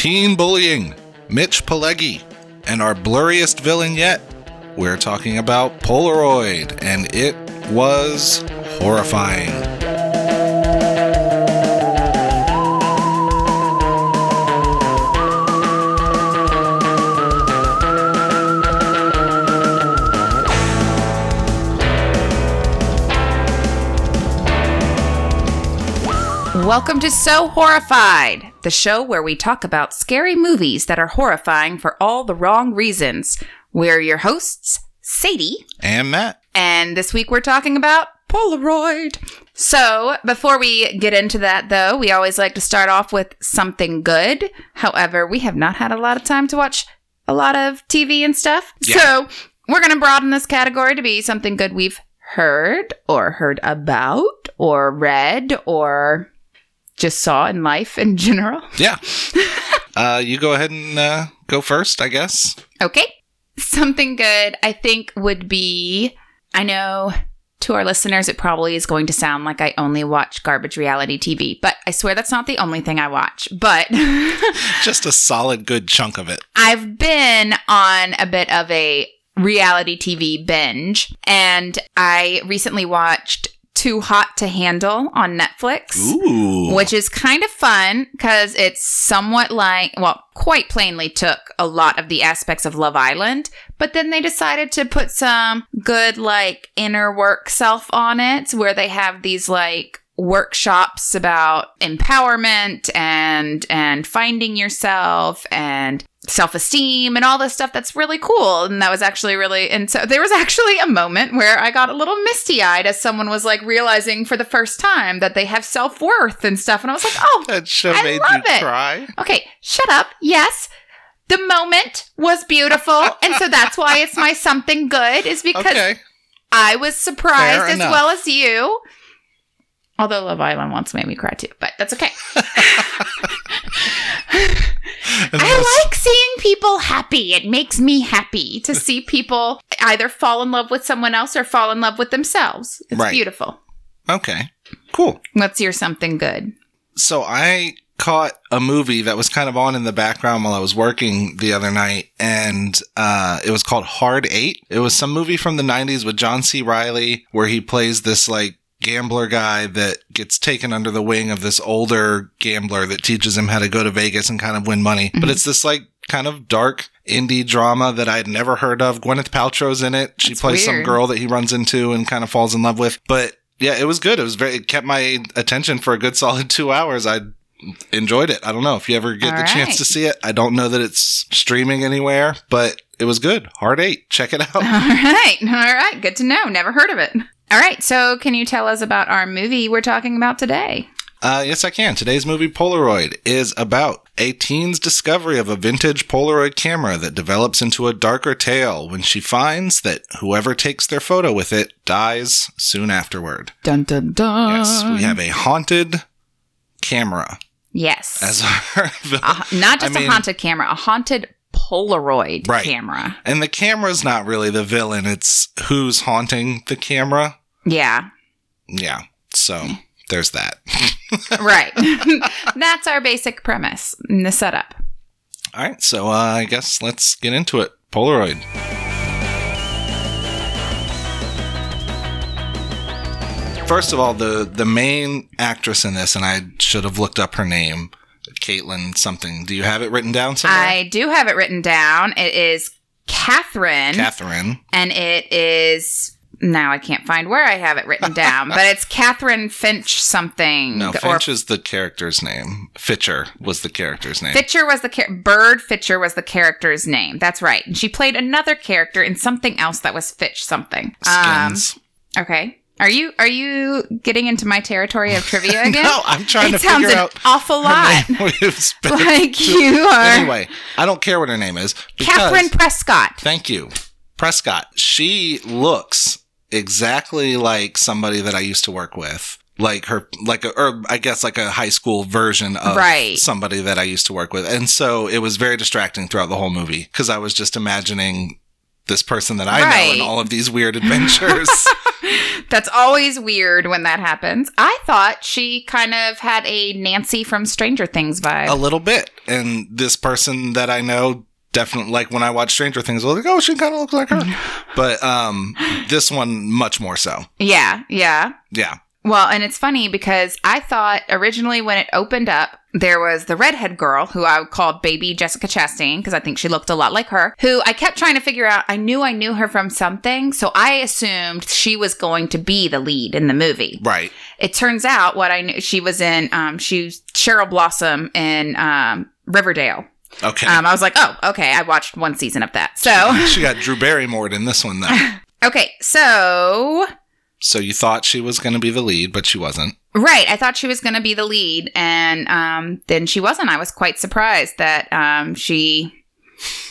teen bullying, Mitch Pileggi, and our blurriest villain yet. We're talking about Polaroid, and it was horrifying. Welcome to So Horrified, the show where we talk about scary movies that are horrifying for all the wrong reasons. We're your hosts, Sadie, And Matt. and this week we're talking about Polaroid. So, before we get into that, though, we always like to start off with something good. However, we have not had a lot of time to watch a lot of TV and stuff. Yeah. So, we're going to broaden this category to be something good we've heard or heard about or read or just saw in life in general. Yeah. uh, you go ahead and uh, go first, I guess. Okay. Something good, I think, would be I know to our listeners, it probably is going to sound like I only watch garbage reality TV, but I swear that's not the only thing I watch. But Just a solid, good chunk of it. I've been on a bit of a reality TV binge, and I recently watched Too Hot to Handle on Netflix. Ooh. Which is kind of fun because it's somewhat like, well, quite plainly took a lot of the aspects of Love Island, but then they decided to put some good, like, inner work self on it where they have these, like, workshops about empowerment and and finding yourself and self-esteem and all this stuff that's really cool and that was actually really and so there was actually a moment where i got a little misty-eyed as someone was like realizing for the first time that they have self-worth and stuff and i was like oh that show I made love you it. cry. okay shut up yes the moment was beautiful and so that's why it's my something good is because Okay. i was surprised Fair as enough. well as you although love island once made me cry too but that's okay I like seeing people happy. It makes me happy to see people either fall in love with someone else or fall in love with themselves. It's Right. beautiful. Okay. Cool. Let's hear something good? So I caught a movie that was kind of on in the background while I was working the other night, and uh, it was called Hard Eight. It was some movie from the 90s with John C. Reilly where he plays this like gambler guy that gets taken under the wing of this older gambler that teaches him how to go to Vegas and kind of win money. But Mhm. it's this like kind of dark indie drama that I had never heard of. Gwyneth Paltrow's in it. She That's plays some girl that he runs into and kind of falls in love with. But yeah, it was good. It was very, it kept my attention for a good solid two hours. I enjoyed it. I don't know if you ever get All the chance to see it. I don't know that it's streaming anywhere, but it was good. Hard eight. Check it out. All right. All right. Good to know. Never heard of it. All right. So, can you tell us about our movie we're talking about today? Uh, yes, I can. Today's movie, Polaroid, is about a teen's discovery of a vintage Polaroid camera that develops into a darker tale when she finds that whoever takes their photo with it dies soon afterward. Dun dun dun. Yes, we have a haunted camera Yes. as our villain. A- not just I mean- a haunted camera, a haunted Polaroid Right. camera. And the camera's not really the villain, it's who's haunting the camera. Yeah. Yeah. So there's that. right. That's our basic premise in the setup. All right. So uh, I guess let's get into it. Polaroid. First of all, the the main actress in this, and I should have looked up her name, Caitlin something. Do you have it written down somewhere? I do have it written down. It is Kathryn, Kathryn. and it is now I can't find where I have it written down, but it's Kathryn Finch something. No, Finch is the character's name. Fitcher was the character's name. Fitcher was the char- Bird Fitcher was the character's name. That's right. And she played another character in something else that was Fitch something. Um, Skins. okay. Are you are you getting into my territory of trivia again? no, I'm trying it to sounds figure out awful her lot. Like too- you are Anyway, I don't care what her name is. because- Kathryn Prescott. Thank you. Prescott. She looks exactly like somebody that I used to work with. Like her, like a, or I guess like a high school version of Right. somebody that I used to work with. And so it was very distracting throughout the whole movie because I was just imagining this person that I know Right. in all of these weird adventures. That's always weird when that happens. I thought she kind of had a Nancy from Stranger Things vibe. a little bit. And this person that I know definitely like when I watch Stranger Things, I was like, oh, she kind of looks like her. but um, this one much more so. yeah, yeah. Yeah. Well, and it's funny because I thought originally when it opened up, there was the redhead girl who I called baby Jessica Chastain because I think she looked a lot like her, who I kept trying to figure out. I knew I knew her from something, so I assumed she was going to be the lead in the movie. Right. It turns out what I knew she was in, um, she was Cheryl Blossom in um, Riverdale. Okay. Um, I was like, oh, okay. I watched one season of that. So, she got Drew Barrymore in this one, though. okay. So, so you thought she was going to be the lead, but she wasn't. right. I thought she was going to be the lead. And um, then she wasn't. I was quite surprised that um, she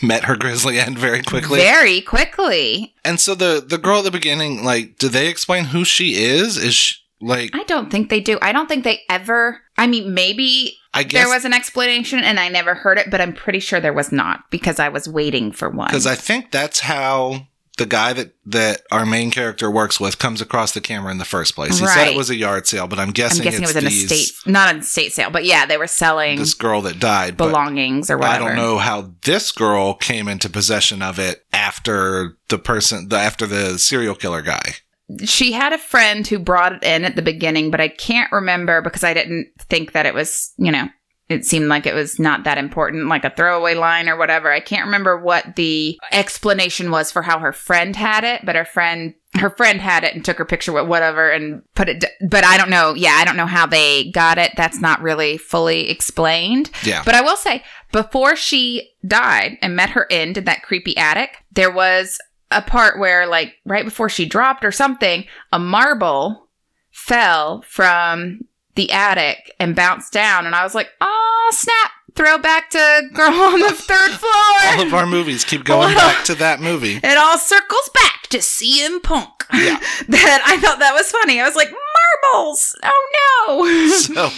Met her grisly end very quickly. very quickly. and so the the girl at the beginning, like, do they explain who she is? Is she like? I don't think they do. I don't think they ever. I mean, maybe I guess there was an explanation and I never heard it, but I'm pretty sure there was not because I was waiting for one. because I think that's how the guy that that our main character works with comes across the camera in the first place. He said it was a yard sale, but I'm I'm guessing, guessing it was an estate, not an estate sale, but yeah, they were selling This girl that died, belongings or whatever. I don't know how this girl came into possession of it after the person, the, after the serial killer guy. She had a friend who brought it in at the beginning, but I can't remember because I didn't think that it was, you know, it seemed like it was not that important, like a throwaway line or whatever. I can't remember what the explanation was for how her friend had it, but her friend her friend had it and took her picture with whatever and put it d- but I don't know. Yeah, I don't know how they got it. That's not really fully explained. Yeah. But I will say, before she died and met her end in that creepy attic, there was a part where, like, right before she dropped or something, a marble fell from the attic and bounced down. And I was like, oh, snap. Throwback to Girl on the Third Floor. All of our movies keep going back to that movie. It all circles back to CM Punk. Yeah. that I thought that was funny. I was like, marbles. Oh no. So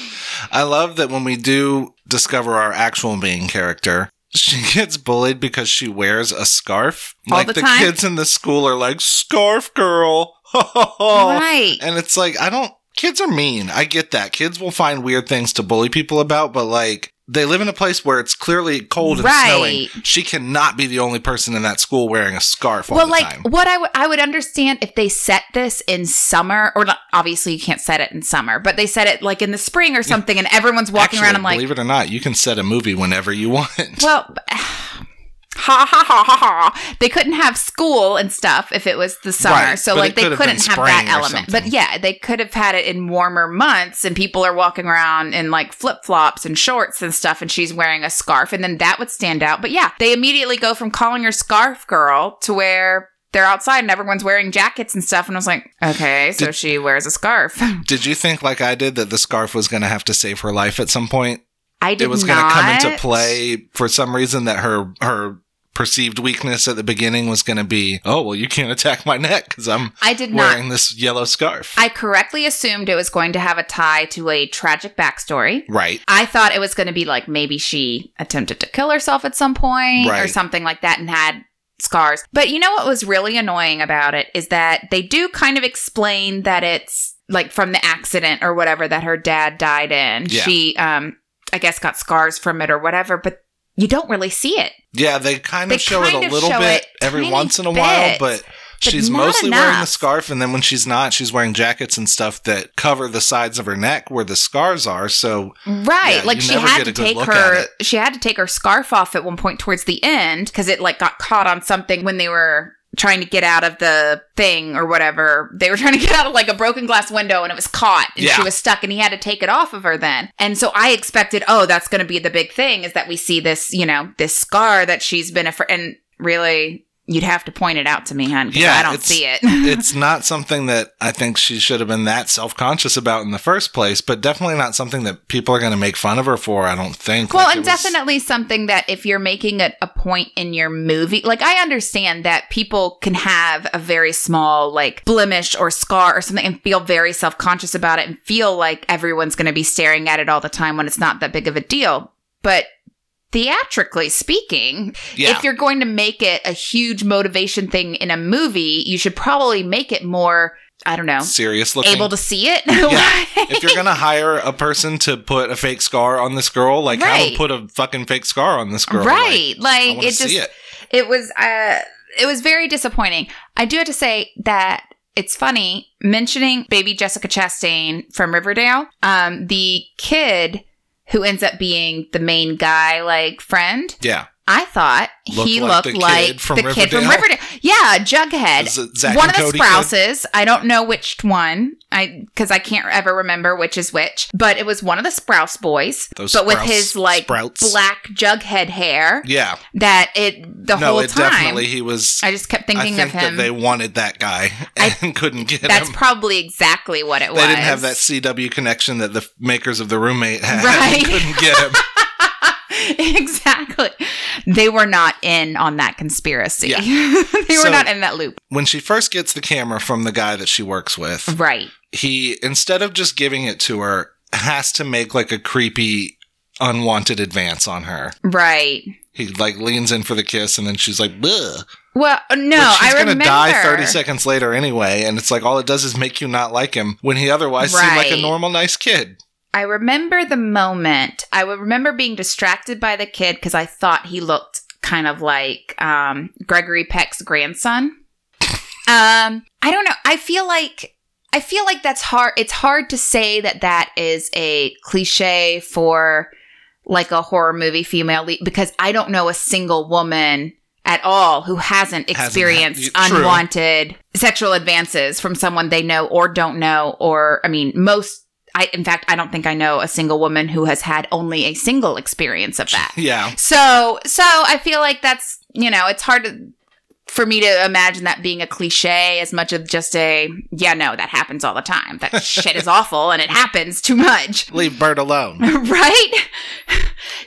I love that when we do discover our actual main character, she gets bullied because she wears a scarf. All like the the, kids in the school are like, scarf girl. right. And it's like, I don't, kids are mean. I get that. Kids will find weird things to bully people about, but like, they live in a place where it's clearly cold and Right. snowing. She cannot be the only person in that school wearing a scarf all well, the like time. what I would I would understand if they set this in summer, or not, obviously you can't set it in summer, but they set it like in the spring or something, and everyone's walking Actually, around. I'm like, believe it or not, you can set a movie whenever you want. well, ha ha ha ha ha. They couldn't have school and stuff if it was the summer, Right, so like they could couldn't have that spring or element. But yeah, they could have had it in warmer months, and people are walking around in like flip flops and shorts and stuff, and she's wearing a scarf, and then that would stand out. But yeah, they immediately go from calling her scarf girl to where. They're outside and everyone's wearing jackets and stuff. And I was like, okay, so Did- she wears a scarf. Did you think, like I did, that the scarf was going to have to save her life at some point? I did it was going to come into play for some reason that her her perceived weakness at the beginning was going to be, oh well, you can't attack my neck because I'm I did not. wearing this yellow scarf. I correctly assumed it was going to have a tie to a tragic backstory. right. I thought it was going to be like maybe she attempted to kill herself at some point or something like that and had scars. But you know what was really annoying about it is that they do kind of explain that it's like from the accident or whatever that her dad died in. Yeah. She um I guess got scars from it or whatever, but you don't really see it. Yeah, they kind They of show kind it a little bit every once in a while, but but she's mostly wearing the scarf, and then when she's not, she's wearing jackets and stuff that cover the sides of her neck where the scars are. So Right. Yeah, like she had to take her she had to take her scarf off at one point towards the end because it like got caught on something when they were trying to get out of the thing or whatever. They were trying to get out of like a broken glass window and it was caught and she was stuck and he had to take it off of her then. And so I expected, oh, that's going to be the big thing is that we see this, you know, this scar that she's been a fr- and really you'd have to point it out to me, hon, because Yeah, I don't see it. it's not something that I think she should have been that self conscious about in the first place, but definitely not something that people are going to make fun of her for. I don't think. Well, Like, and was- definitely something that if you're making it a point in your movie, like I understand that people can have a very small like blemish or scar or something and feel very self conscious about it and feel like everyone's going to be staring at it all the time when it's not that big of a deal. But theatrically speaking, Yeah. if you're going to make it a huge motivation thing in a movie, you should probably make it more, I don't know, Serious looking. able to see it. Yeah. if you're gonna hire a person to put a fake scar on this girl, like have Right. them put a fucking fake scar on this girl. right. Like, Like, it just it. it was uh it was very disappointing. I do have to say that it's funny mentioning baby Jessica Chastain from Riverdale. Um, the kid who ends up being the main guy, like friend. Yeah. I thought Looked he like looked the like from the kid from Riverdale? Riverdale. Yeah, Jughead. Is it Zack one and of the Cody kid? Sprouses. I don't know which one. I because I can't ever remember which is which. But it was one of the Sprouse boys. Those but with his like Sprouts. black Jughead hair. Yeah. That it the no, whole it time. definitely he was. I just kept I thinking think of him. that they wanted that guy I- couldn't get That's him. That's probably exactly what it they was. They didn't have that CW connection that the makers of the roommate had. Right. couldn't get him. exactly. They were not in on that conspiracy. Yeah. they were not in that loop. When she first gets the camera from the guy that she works with, Right. he instead of just giving it to her, has to make like a creepy, unwanted advance on her. Right. He like leans in for the kiss, and then she's like, "Ugh." Well, uh, no, But she's I gonna remember. die thirty seconds later anyway, and it's like all it does is make you not like him when he otherwise seemed like a normal, nice kid. I remember the moment. I would remember being distracted by the kid because I thought he looked kind of like um, Gregory Peck's grandson. Um, I don't know. I feel like I feel like that's hard. It's hard to say that that is a cliche for like a horror movie female lead because I don't know a single woman at all who hasn't Hasn't had- experienced true. unwanted sexual advances from someone they know or don't know or I mean most I in fact I don't think I know a single woman who has had only a single experience of that. Yeah, So so I feel like that's you know it's hard to for me to imagine that being a cliche as much of just a yeah no that happens all the time that shit is awful and it happens too much leave Bert alone. right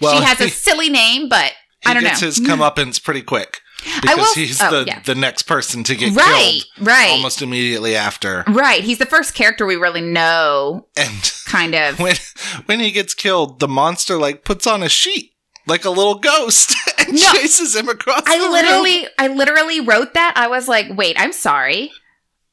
Well, she has a silly name but I don't know. He gets his comeuppance pretty quick because will- he's oh, the yeah. the next person to get right killed right almost immediately after. right he's the first character we really know And kind of when when he gets killed, the monster like puts on a sheet like a little ghost and No. chases him across. the I room. literally, I literally wrote that. I was like, wait, I'm sorry.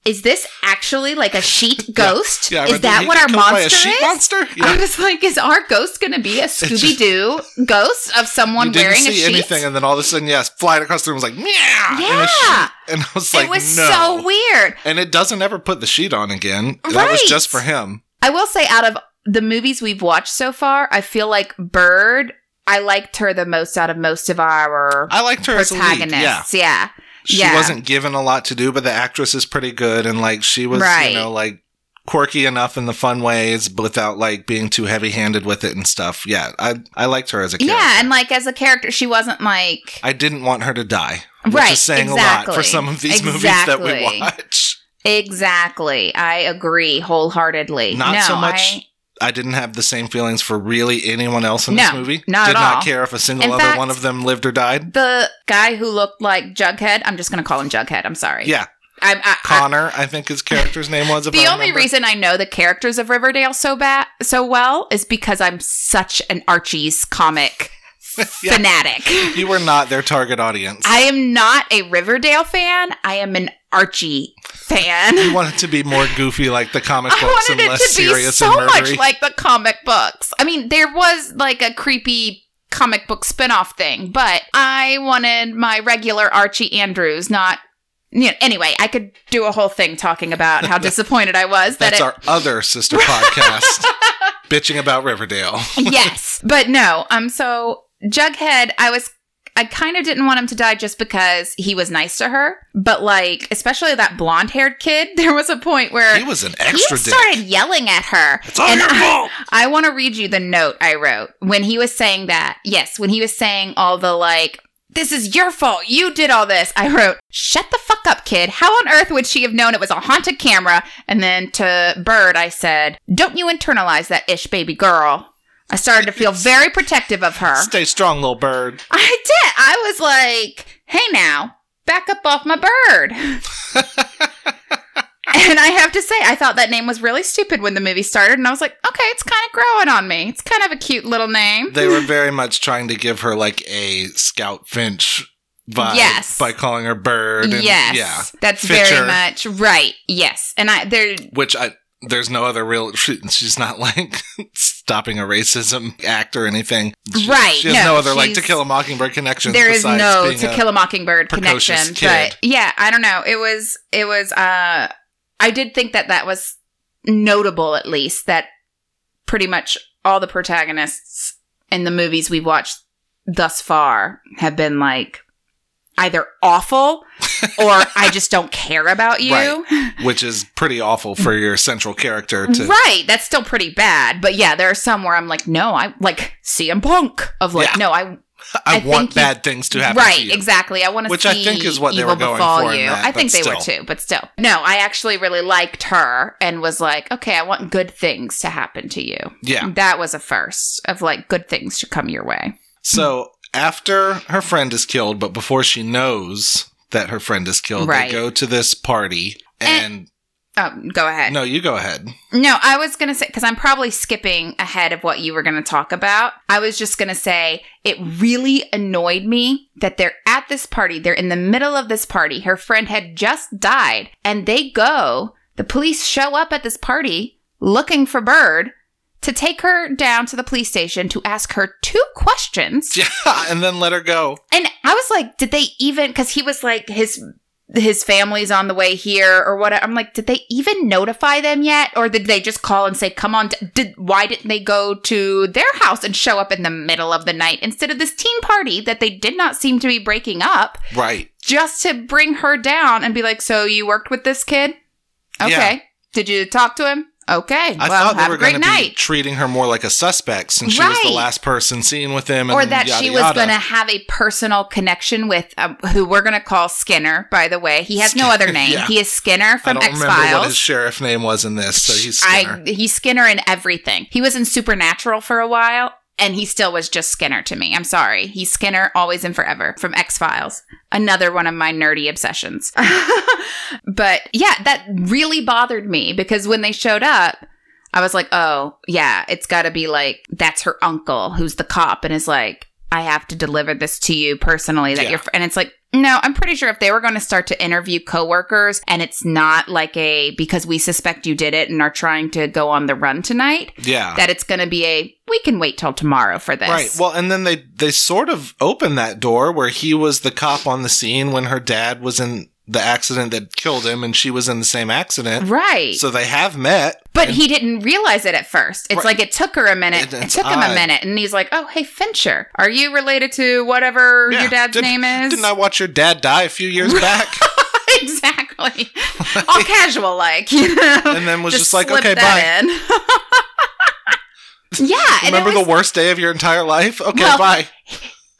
Is this actually like a sheet ghost? Yeah, I is that what our monster is? monster? I was like, is our ghost going to be a Scooby Doo ghost of someone you didn't wearing a see sheet? anything, and then all of a sudden, yes, flying across the room was like, meow, in a Yeah. sheet. And I was like, it was no. so weird. and it doesn't ever put the sheet on again. That was just for him. I will say, out of the movies we've watched so far, I feel like Bird. I liked her the most out of most of our I liked her as a lead. Yeah. protagonists. Yeah. She Yeah. wasn't given a lot to do, but the actress is pretty good, and like she was, Right. you know, like quirky enough in the fun ways, but without like being too heavy-handed with it and stuff. Yeah, I I liked her as a character. Yeah, and like as a character, she wasn't like I didn't want her to die, which Right, is saying a lot for some of these movies that we Exactly. watch. Exactly. I agree wholeheartedly. Not no, so much. I- I didn't have the same feelings for really anyone else in this No, movie. not Did not all. care if a single In other fact- one of them lived or died. the guy who looked like Jughead, I'm just going to call him Jughead. I'm sorry. Yeah, I, I, I, Connor, I think his character's name was. The I only reason I know the characters of Riverdale so bad, so well, is because I'm such an Archie's comic. fanatic. you were not their target audience. I am not a Riverdale fan. I am an Archie fan. you want it to be more goofy, like the comic I books, wanted and it less to be serious so much like the comic books. I mean, there was like a creepy comic book spin-off thing, but I wanted my regular Archie Andrews, not you know, anyway, I could do a whole thing talking about how disappointed I was that That's it our other sister podcast, bitching about Riverdale. yes, but no. Um, so Jughead, I was. I kind of didn't want him to die just because he was nice to her, but like, especially that blonde-haired kid, there was a point where He was an extra he dick. started yelling at her. It's all your I- fault. I want to read you the note I wrote when he was saying that. Yes, when he was saying all the like, this is your fault. You did all this. I wrote, shut the fuck up, kid. How on earth would she have known it was a haunted camera? And then to Bird, I said, don't you internalize that ish baby girl. I started to feel very protective of her. Stay strong, little bird. I did. I was like, hey now, back up off my bird. And I have to say, I thought that name was really stupid when the movie started, and I was like, okay, it's kind of growing on me. It's kind of a cute little name. They were very much trying to give her like a Scout Finch vibe Yes. by calling her Bird. And, yes, Yeah. that's Fisher. very much right. Yes, and I there Which I. There's no other real. She, she's not like stopping a racism act or anything. She, Right, She has no, no, other like To Kill a Mockingbird connection. there is no To Kill a Mockingbird connection, kid. but yeah, I don't know. It was it was. uh I did think that that was notable, at least that pretty much all the protagonists in the movies we've watched thus far have been like either awful or I just don't care about you. Right. which is pretty awful for your central character to. Right. That's still pretty bad. But yeah, there are some where I'm like, no, I like CM Punk of like, Yeah. no, I I, I want think you- bad things to happen. right, to you. exactly. I want to Which see I think is what they were going befall for you. that, I think they were too, but still. No, I actually really liked her and was like, okay, I want good things to happen to you. Yeah. That was a first of like good things to come your way. So after her friend is killed, but before she knows that her friend is killed, Right. they go to this party and. Oh, go ahead. no, you go ahead. No, I was going to say, because I'm probably skipping ahead of what you were going to talk about. I was just going to say it really annoyed me that they're at this party. They're in the middle of this party. Her friend had just died, and they go, the police show up at this party looking for Bird to take her down to the police station to ask her two questions. Yeah, and then let her go. And I was like, did they even? Because he was like his his family's on the way here or what? I'm like, did they even notify them yet, or did they just call and say, "Come on"? Did why didn't they go to their house and show up in the middle of the night instead of this teen party that they did not seem to be breaking up, Right. just to bring her down and be like, "So you worked with this kid? Okay. Yeah. Did you talk to him? Okay. I well, thought they have were going to be night." treating her more like a suspect since she was the last person seen with him. And or that yada, she was going to have a personal connection with um, who we're going to call Skinner. By the way, he has no other name. yeah. He is Skinner from X-Files. I from don't remember what his sheriff name was in this, so he's Skinner. I he's Skinner in everything. He was in Supernatural for a while. And he still was just Skinner to me. I'm sorry. He's Skinner always and forever from X Files. Another one of my nerdy obsessions. but yeah, that really bothered me because when they showed up, I was like, oh, yeah, it's got to be like, that's her uncle who's the cop and is like, I have to deliver this to you personally. That Yeah. you're, and it's like, no, I'm pretty sure if they were going to start to interview coworkers and it's not like a because we suspect you did it and are trying to go on the run tonight, yeah. that it's going to be a we can wait till tomorrow for this. Right. Well, and then they they sort of open that door where he was the cop on the scene when her dad was in the accident that killed him, and she was in the same accident. right. So they have met. But and- he didn't realize it at first. It's Right. like it took her a minute. It- It, took him a minute, and he's like, "Oh, hey Fincher, are you related to whatever Yeah. your dad's Did- name is?" Didn't I watch your dad die a few years back? exactly. All casual, like you know. And then was just like, "Okay, in. yeah, Remember was- the worst day of your entire life? Okay, Well- bye.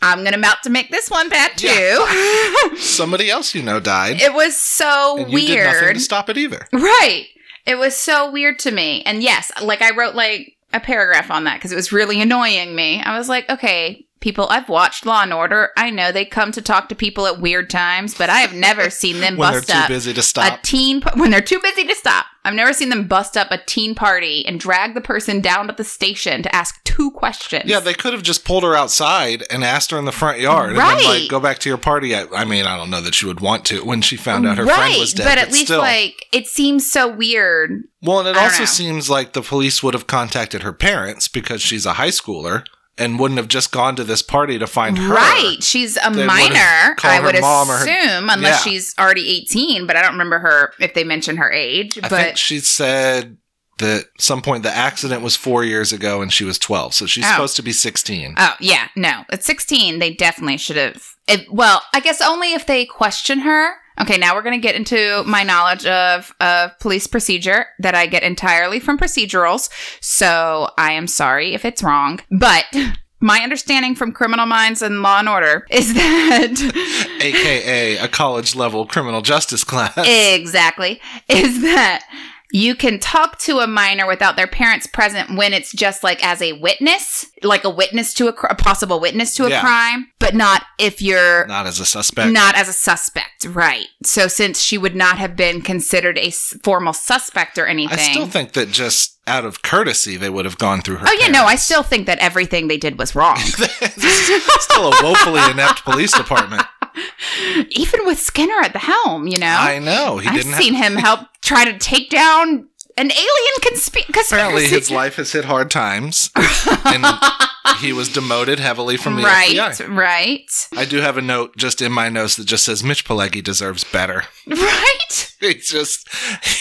I'm gonna about to make this one bad too. Somebody else you know died. it was so and you did nothing to stop it either. Right. It was so weird to me. And yes, like I wrote like a paragraph on that because it was really annoying me. I was like, okay, people, I've watched Law and Order. I know they come to talk to people at weird times, but I have never seen them When they're bust too up busy to a stop. teen when they're too busy to stop. I've never seen them bust up a teen party and drag the person down to the station to ask two questions. Yeah, they could have just pulled her outside and asked her in the front yard, and Right. then like go back to your party. I, I mean, I don't know that she would want to when she found out her right, friend was dead, but at least still. like it seems so weird. well, and it I don't also know. seems like the police would have contacted her parents because she's a high schooler and wouldn't have just gone to this party to find her. Right. She's a They minor, I would or her- assume, unless Yeah. she's already 18, but I don't remember her if they mention her age. I but think she said that some point the accident was four years ago and she was 12, so she's Oh. supposed to be 16. oh, yeah, no. At 16, they definitely should have. Well, I guess only if they question her. Okay, now we're going to get into my knowledge of, of police procedure that I get entirely from procedurals. So I am sorry if it's wrong. But my understanding from criminal minds and law and order is that. AKA a college level criminal justice class. exactly is that you can talk to a minor without their parents present when it's just like as a witness, like a witness to a, cr- a possible witness to a Yeah. crime, but not if you're Not as a suspect. not as a suspect, right? So since she would not have been considered a s- formal suspect or anything. I still think that just out of courtesy, they would have gone through her. Oh yeah, no, I still think that everything they did was wrong. still a woefully inept police department. Even with Skinner at the helm, you know. I know he I've seen have, him help try to take down an alien consp- conspiracy. apparently, his life has hit hard times, and he was demoted heavily from the right, FBI. right, I do have a note just in my notes that just says Mitch Pileggi deserves better. right. He's just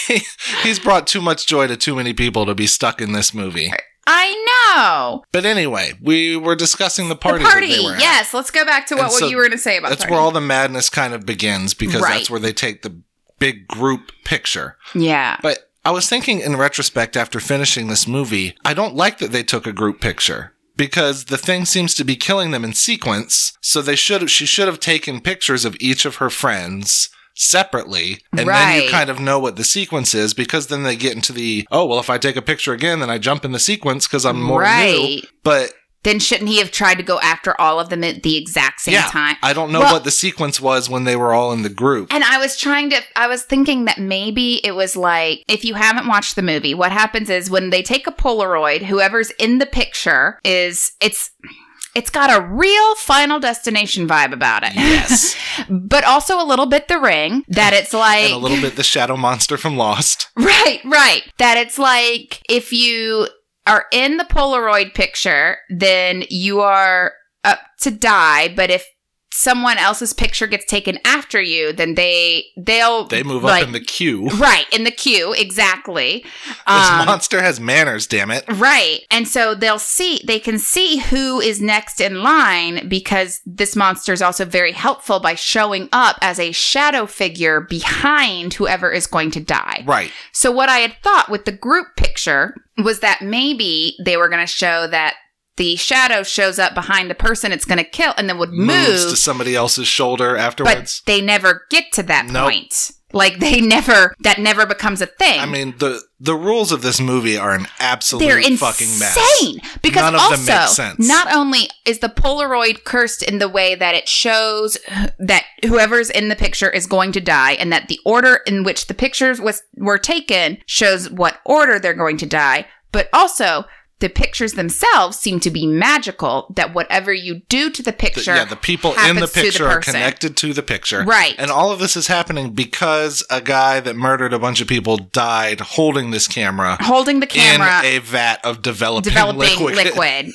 he, he's brought too much joy to too many people to be stuck in this movie. I know. But anyway, we were discussing the party. the party. That they were at. Yes, let's go back to what, And what you were going to say about That's party. where all the madness kind of begins because Right. that's where they take the big group picture. yeah. But I was thinking in retrospect after finishing this movie, I don't like that they took a group picture because the thing seems to be killing them in sequence. So they should have, she should have taken pictures of each of her friends separately and then you kind of know what the sequence is because then they get into the oh well if I take a picture again then I jump in the sequence because I'm more new right. but Then shouldn't he have tried to go after all of them at the exact same yeah time? I don't know Well- what the sequence was when they were all in the group And I was trying to, I was thinking that maybe it was like, if you haven't watched the movie, what happens is when they take a Polaroid, whoever's in the picture is, it's, it's got a real final destination vibe about it. Yes. but also a little bit the ring that it's like, and a little bit the shadow monster from Lost right, right. That it's like, if you are in the Polaroid picture, then you are up to die. But if someone else's picture gets taken after you, then they, they'll, they move like, up in the queue Right, in the queue, exactly. This Um, monster has manners, damn it. right. And so they'll see, they can see who is next in line because this monster is also very helpful by showing up as a shadow figure behind whoever is going to die. Right. So, what I had thought with the group picture was that maybe they were going to show that the shadow shows up behind the person it's going to kill and then would Moves move to somebody else's shoulder afterwards. but they never get to that Nope. point. Like they never, that never becomes a thing. I mean, the the rules of this movie are an absolute they're fucking mess. insane because None of also them make sense. not only is the Polaroid cursed in the way that it shows that whoever's in the picture is going to die, and that the order in which the pictures was were taken shows what order they're going to die, but also. The pictures themselves seem to be magical. That whatever you do to the The- picture, yeah, the people in the to the picture are connected to the picture. Right. And all of this is happening because a guy that murdered a bunch of people died holding this camera holding the camera, in a vat of developing, developing liquid. liquid.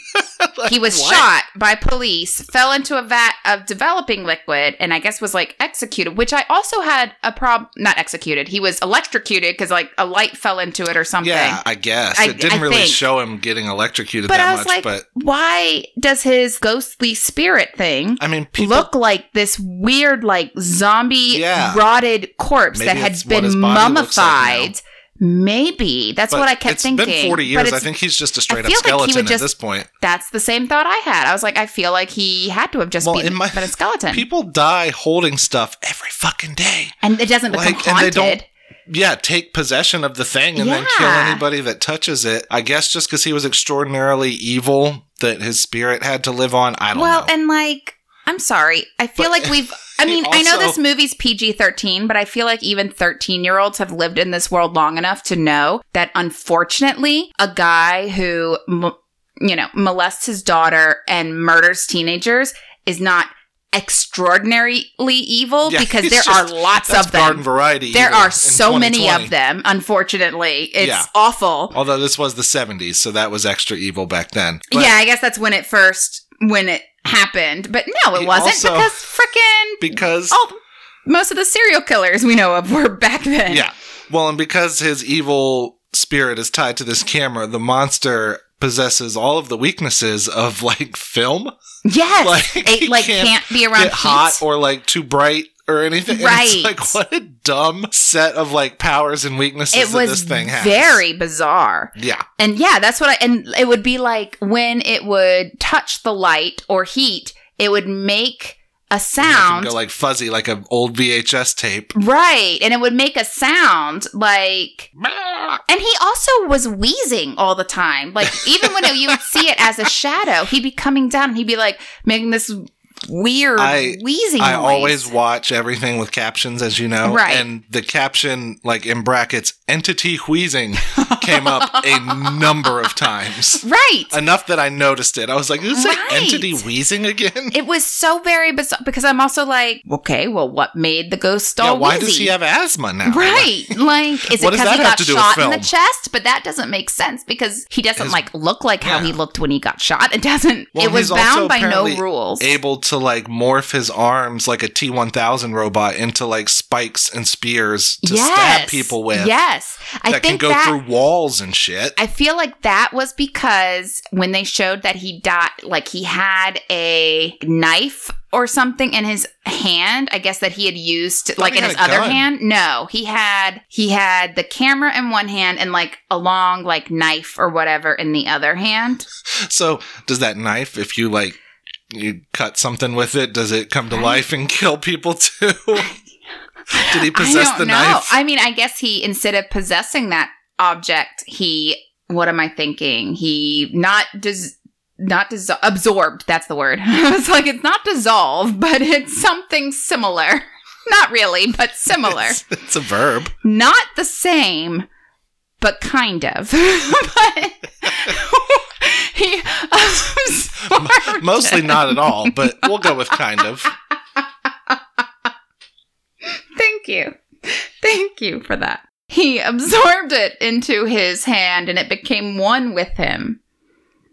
Like, he was what? shot by police, fell into a vat of developing liquid, and I guess was like executed. Which I also had a problem. Not executed. He was electrocuted because like a light fell into it or something. Yeah, I guess. I- it didn't I really think. show him getting electrocuted but that I was much, like, but why does his ghostly spirit thing I mean, people look like this weird, like zombie Yeah. rotted corpse Maybe that had it's what his been looks like mummified? Maybe that's but what I kept it's thinking. been 40 But years. I think he's just a straight up feel like skeleton would at this point. that's the same thought I had. I was like, I feel like he had to have just Well, been, my- been a skeleton. People die holding stuff every fucking day. and it doesn't become Like, and they haunted. Yeah, take possession of the thing and then kill anybody that touches it. I guess just because he was extraordinarily evil that his spirit had to live on. I don't well, know. and like, I'm sorry. I feel But- like we've. I mean, I know this movie's PG 13, but I feel like even 13 year olds have lived in this world long enough to know that unfortunately, a guy who, you know, molests his daughter and murders teenagers is not extraordinarily evil Yeah, because there just- are lots of them. garden variety. There are so many of them, unfortunately. It's Yeah. awful. Although this was the 70s, so that was extra evil back then. But yeah, I guess that's when it first when it happened. But no, it He wasn't also- because freaking Because all most of the serial killers we know of were back then. Yeah. Well, and because his evil spirit is tied to this camera, the monster possesses all of the weaknesses of like film. Yes. Like, it like can't can't, be around hot or like too bright or anything. Right. it's like what a dumb set of like powers and weaknesses it was this thing has. very bizarre. Yeah. And yeah, that's what I and it would be like when it would touch the light or heat, it would make a sound go like fuzzy like an old VHS tape. Right. And it would make a sound like And he also was wheezing all the time. Like even when you would see it as a shadow, he'd be coming down and he'd be like making this weird I- wheezing I noise. always watch everything with captions, as you know. Right. And the caption, like in brackets, entity wheezing came up a number of times. right. Enough that I noticed it. I was like, is Right. entity wheezing again? It was so very bizarre because I'm also like, okay, well, what made the ghost Yeah, all why wheezy? does he have asthma now? Right. Like, is it because he got to do with shot in the chest? But that doesn't make sense because he doesn't His- like look like how he looked when he got shot. It doesn't. Well, it was bound by no rules. Able to like morph his arms like a T one thousand robot into like spikes and spears to stab people with. Yes. I that can go that. through walls and shit. I feel like that was because when they showed that he died, like he had a knife or something in his hand. I guess that he had used, like in his other gun. hand. No, he had he had the camera in one hand and like a long like knife or whatever in the other hand. So does that knife, if you like, you cut something with it, does it come to I- life and kill people too? Did he I possess the know. knife? I mean, I guess he instead of possessing that object, he what am I thinking? He not does not dis- absorbed. That's the word. it's like it's not dissolved, but it's something similar. Not really, but similar. It's, it's a verb. not the same, but kind of. but he absorbed Mostly not at all, but we'll go with kind of. Thank you. Thank you for that. He absorbed it into his hand and it became one with him.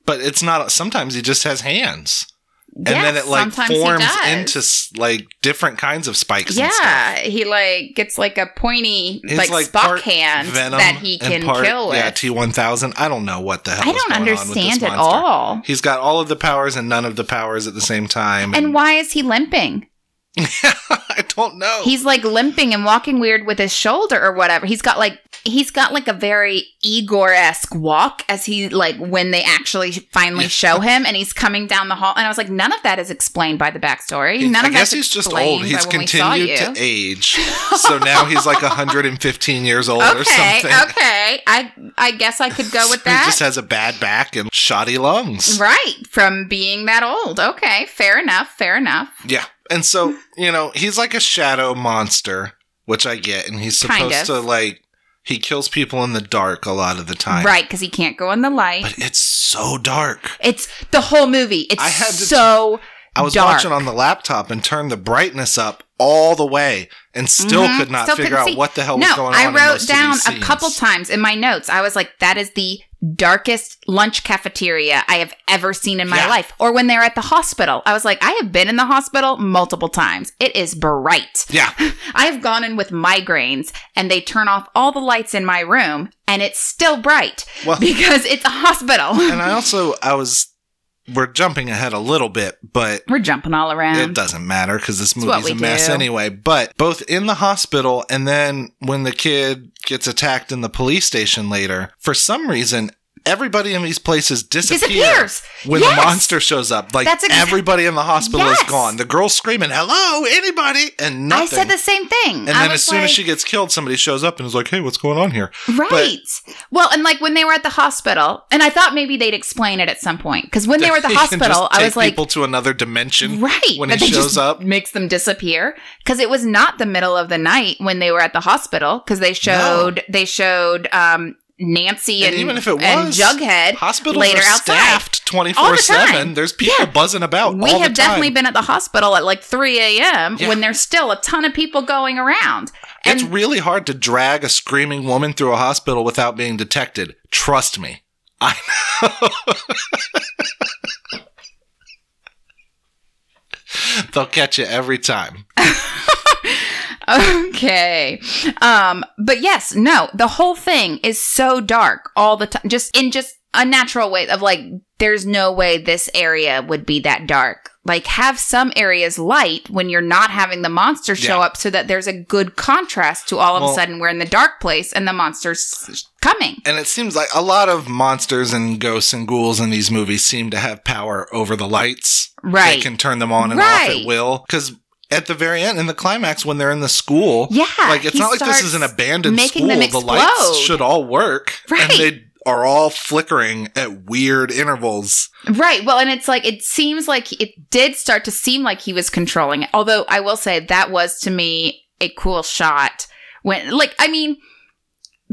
But it's not. Sometimes he just has hands, and Yes, then it like forms into like different kinds of spikes. and stuff. Yeah, he like gets like a pointy It's like, like Spock hand that he and can part- kill with. Yeah, T one thousand. I don't know what the hell. I don't going on with this understand at all. He's got all of the powers and none of the powers at the same time. And why is he limping? I don't know. He's like limping and walking weird with his shoulder or whatever. He's got like he's got like a very Igor esque walk as he like when they actually finally show him and he's coming down the hall. And I was like, none of that is explained by the backstory. None I of guess that's he's just old. He's when we saw continued to age, so now he's like 115 years old or something. okay. I I guess I could go with that. He just has a bad back and shoddy lungs. Right, from being that old. Okay, fair enough, fair enough. Yeah. And so, you know, he's like a shadow monster, which I get, and he's Kind supposed of. to like he kills people in the dark a lot of the time. Right, because he can't go in the light. But it's so dark. it's the whole movie. It's I had so I was dark. watching on the laptop and turned the brightness up all the way and still Mhm. could not Still figure out see. what the hell was going on. I wrote down a couple times in my notes. I was like, that is the darkest lunch cafeteria I have ever seen in my Yeah. life. Or when they're at the hospital. I was like, I have been in the hospital multiple times. It is bright. Yeah. I have gone in with migraines and they turn off all the lights in my room and it's still bright Well, because it's a hospital. and I also I was we're jumping ahead a little bit, but We're jumping all around. it doesn't matter because this movie's a mess do. anyway. But both in the hospital and then when the kid gets attacked in the police station later, for some reason, everybody in these places disappear Disappears. when Yes. the monster shows up. Like That's exa- everybody in the hospital is gone. The girl's screaming, "Hello, anybody?" and nothing. I said the same thing. and I then as soon as she gets killed, somebody shows up and is like, "Hey, what's going on here?" Right. well, and like when they were at the hospital, and I thought maybe they'd explain it at some point because when they were at the He can just hospital, I was like, people to another dimension. right, when he shows up. makes them disappear because it was not the middle of the night when they were at the hospital because they showed they showed um Nancy And and, even if it and was, Jughead Hospitals later are outside. staffed twenty four seven. There's people Yeah. buzzing about. We all have the time. definitely been at the hospital at like 3 a.m. Yeah. when there's still a ton of people going around. And it's really hard to drag a screaming woman through a hospital without being detected. Trust me. I know. They'll catch you every time. Um, Okay. Um, but yes, no, the whole thing is so dark all the time, just in just a natural way of like, there's no way this area would be that dark. Like, have some areas light when you're not having the monster show Yeah. up so that there's a good contrast to all of Well- a sudden we're in the dark place and the monster's coming. And it seems like a lot of monsters and ghosts and ghouls in these movies seem to have power over the lights. Right. They can turn them on and off at will. Because at the very end in the climax when they're in the school. Yeah, Like it's not like this is an abandoned school. The lights should all work. Right. And they are all flickering at weird intervals. Right. Well, and it's like it seems like it did start to seem like he was controlling it. Although I will say that was to me a cool shot when like I mean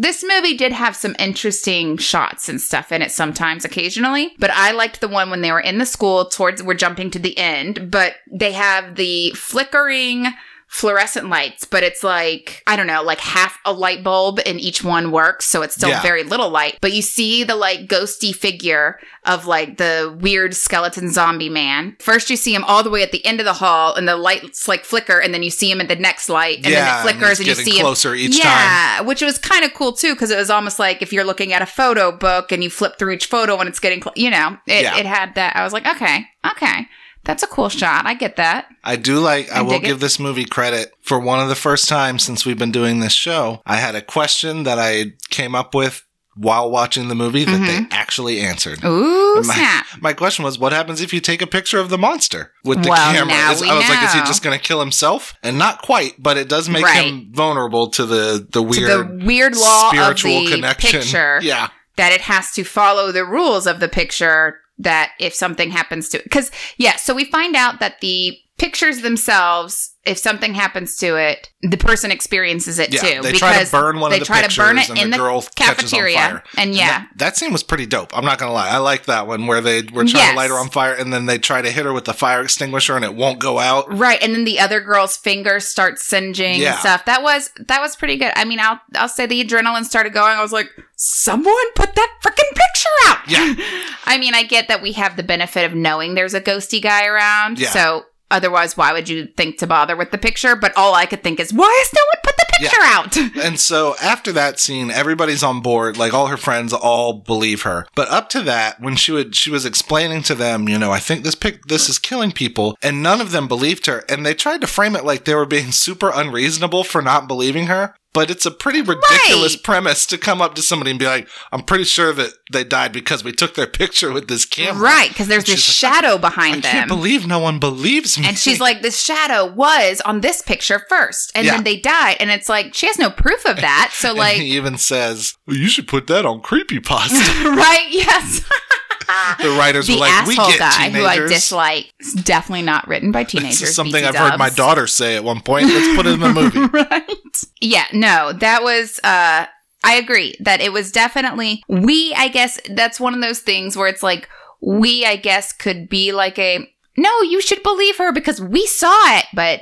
this movie did have some interesting shots and stuff in it sometimes occasionally, but I liked the one when they were in the school towards we're jumping to the end, but they have the flickering fluorescent lights, but it's like, I don't know, like half a light bulb and each one works. So it's still Yeah. very little light. But you see the like ghosty figure of like the weird skeleton zombie man. First, you see him all the way at the end of the hall and the lights like flicker, and then you see him at the next light, and yeah, then it flickers and, and, you see him. closer each time. yeah, which was kind of cool too, because it was almost like if you're looking at a photo book and you flip through each photo and it's getting, cl- you know, it, Yeah. it had that. I was like, okay, okay, that's a cool shot. I get that. I do like, I, I will dig it. give this movie credit for one of the first times since we've been doing this show. I had a question that I came up with while watching the movie that they mm-hmm. actually answered. Ooh, My- snap. My question was, what happens if you take a picture of the monster with the Well, camera? now Is- we I was like, is he just going to kill himself? And not quite, but it does make Right. him vulnerable to the the To weird the weird law spiritual of the connection. picture Yeah, that it has to follow the rules of the picture that if something happens to it, because yeah so we find out that the pictures themselves if something happens to it the person experiences it yeah. too they try to burn one they of the try pictures, to burn it and in the girl catches on cafeteria fire. and yeah That, that scene was pretty dope. I'm not gonna lie. I like that one where they were trying Yes. to light her on fire and then they try to hit her with the fire extinguisher and it won't go out. Right, and then the other girl's fingers start singeing Yeah. and stuff. That was that was pretty good. I mean, I'll I'll say the adrenaline started going. I was like, someone put that freaking picture out. Yeah. I mean, I get that we have the benefit of knowing there's a ghosty guy around. Yeah. So otherwise, why would you think to bother with the picture? But all I could think is, why has no one put the picture out? And so after that scene, everybody's on board. Like all her friends all believe her. But up to that, when she would she was explaining to them, you know, I think this pic this is killing people, and none of them believed her. And they tried to frame it like they were being super unreasonable for not believing her. But it's a pretty ridiculous Right. premise to come up to somebody and be like, I'm pretty sure that they died because we took their picture with this camera. Right, because there's And this like, shadow I behind can't believe no one believes me. And she's like, this shadow was on this picture first, and Yeah. then they died. And it's like, she has no proof of that. So, like, he even says, well, you should put that on creepypasta, right? Yes. the writers the were like, we get guy who I dislike. It's definitely not written by teenagers. This is something BT I've heard my daughter say at one point. Let's put it in the movie. right? Yeah, no, that was uh I agree that it was definitely we I guess that's one of those things where it's like we I guess could be like a no, you should believe her because we saw it, but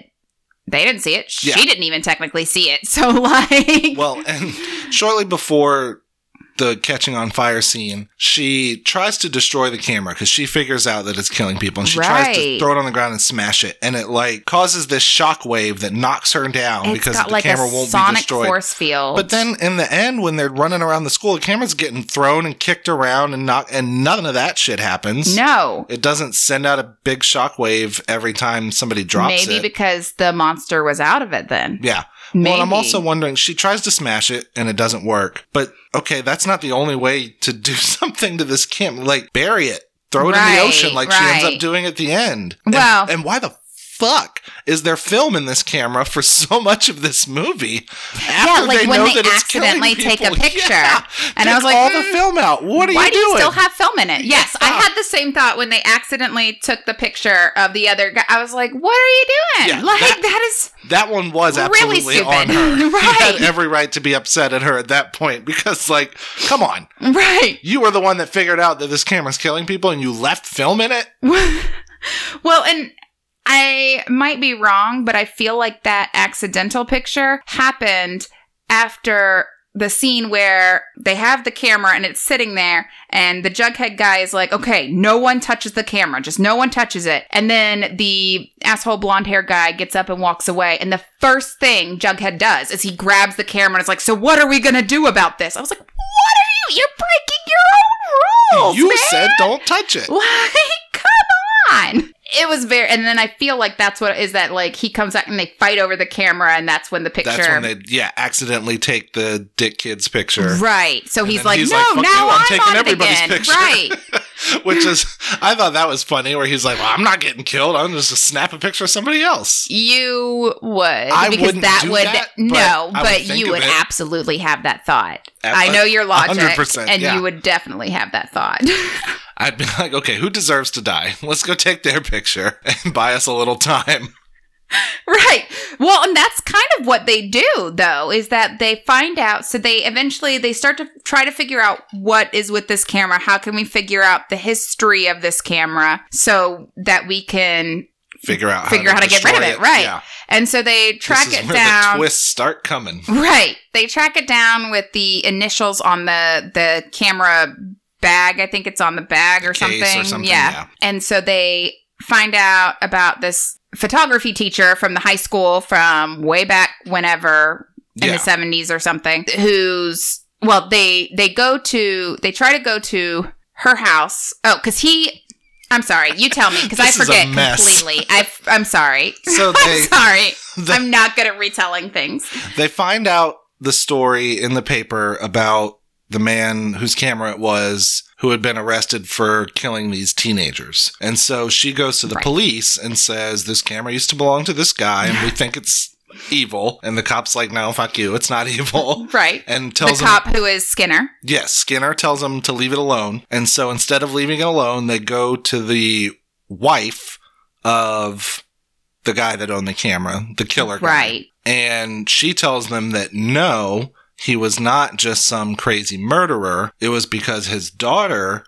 they didn't see it. She Yeah. didn't even technically see it. So like Well, and shortly before the catching on fire scene, she tries to destroy the camera because she figures out that it's killing people, and she tries to throw it on the ground and smash it, and it like causes this shock wave that knocks her down it's because the like camera won't be destroyed. force field. But then in the end, when they're running around the school, the camera's getting thrown and kicked around and knock, and none of that shit happens. no. It doesn't send out a big shock wave every time somebody drops Maybe it. Maybe because the monster was out of it then. yeah. Maybe. Well, I'm also wondering, she tries to smash it and it doesn't work. But okay, that's not the only way to do something to this camp. Like, bury it, throw it in the ocean like she ends up doing at the end. And- and, why the fuck is there film in this camera for so much of this movie? Yeah, like when know they that accidentally take a picture. Yeah. And I was like, all the hmm, film out. What are Why you do doing? you still have film in it? Yes, I had the same thought when they accidentally took the picture of the other guy. I was like, "What are you doing? Yeah, like that- that is That one was Really absolutely on stupid. right. He had every right to be upset at her at that point because, like, come on. right." You were the one that figured out that this camera's killing people and you left film in it? well, and I might be wrong, but I feel like that accidental picture happened after the scene where they have the camera and it's sitting there and the jughead guy is like okay no one touches the camera just no one touches it and then the asshole blonde hair guy gets up and walks away and the first thing jughead does is he grabs the camera and is like so what are we gonna do about this i was like what are you you're breaking your own rules you man. said don't touch it. Like, come on. It was very, and then I feel like that's what is that like he comes out and they fight over the camera, and that's when the picture. That's when they, yeah, accidentally take the Dick Kid's picture. Right. So he's like, he's no, like, "Fuck now I'm I'm, taking on it everybody's again. picture." Right. Which is, I thought that was funny. Where he's like, "Well, I'm not getting killed. I'm just gonna snap a picture of somebody else." You would I because wouldn't that would that, no, I but would you would absolutely have that thought. I know your logic, 100%, and yeah. you would definitely have that thought. I'd be like, "Okay, who deserves to die? Let's go take their picture and buy us a little time." right. Well, and that's kind of what they do though, is that they find out so they eventually they start to try to figure out what is with this camera. How can we figure out the history of this camera so that we can Figure out Figure out how to get rid of destroy it, right. Yeah. and so they track it where down. The twists start coming. Right. They track it down with the initials on the the camera bag. I think it's on the bag or, Case or something. something, Yeah. yeah. And so they find out about this photography teacher from the high school from way back whenever in Yeah. the 70s or something who's well they they go to they try to go to her house. Oh, cuz he I'm sorry. You tell me because I This is a forget completely. I I'm sorry. So I'm sorry. they- I'm not good at retelling things. they find out the story in the paper about the man whose camera it was who had been arrested for killing these teenagers. And so she goes to the Right. police and says, This camera used to belong to this guy and we think it's evil. And the cop's like, No, fuck you. It's not evil. Right. And The tells him, cop who is Skinner. Yes, Skinner tells him to leave it alone. And so instead of leaving it alone, they go to the wife of the guy that owned the camera, the killer guy. Right. And she tells them that no, he was not just some crazy murderer. It was because his daughter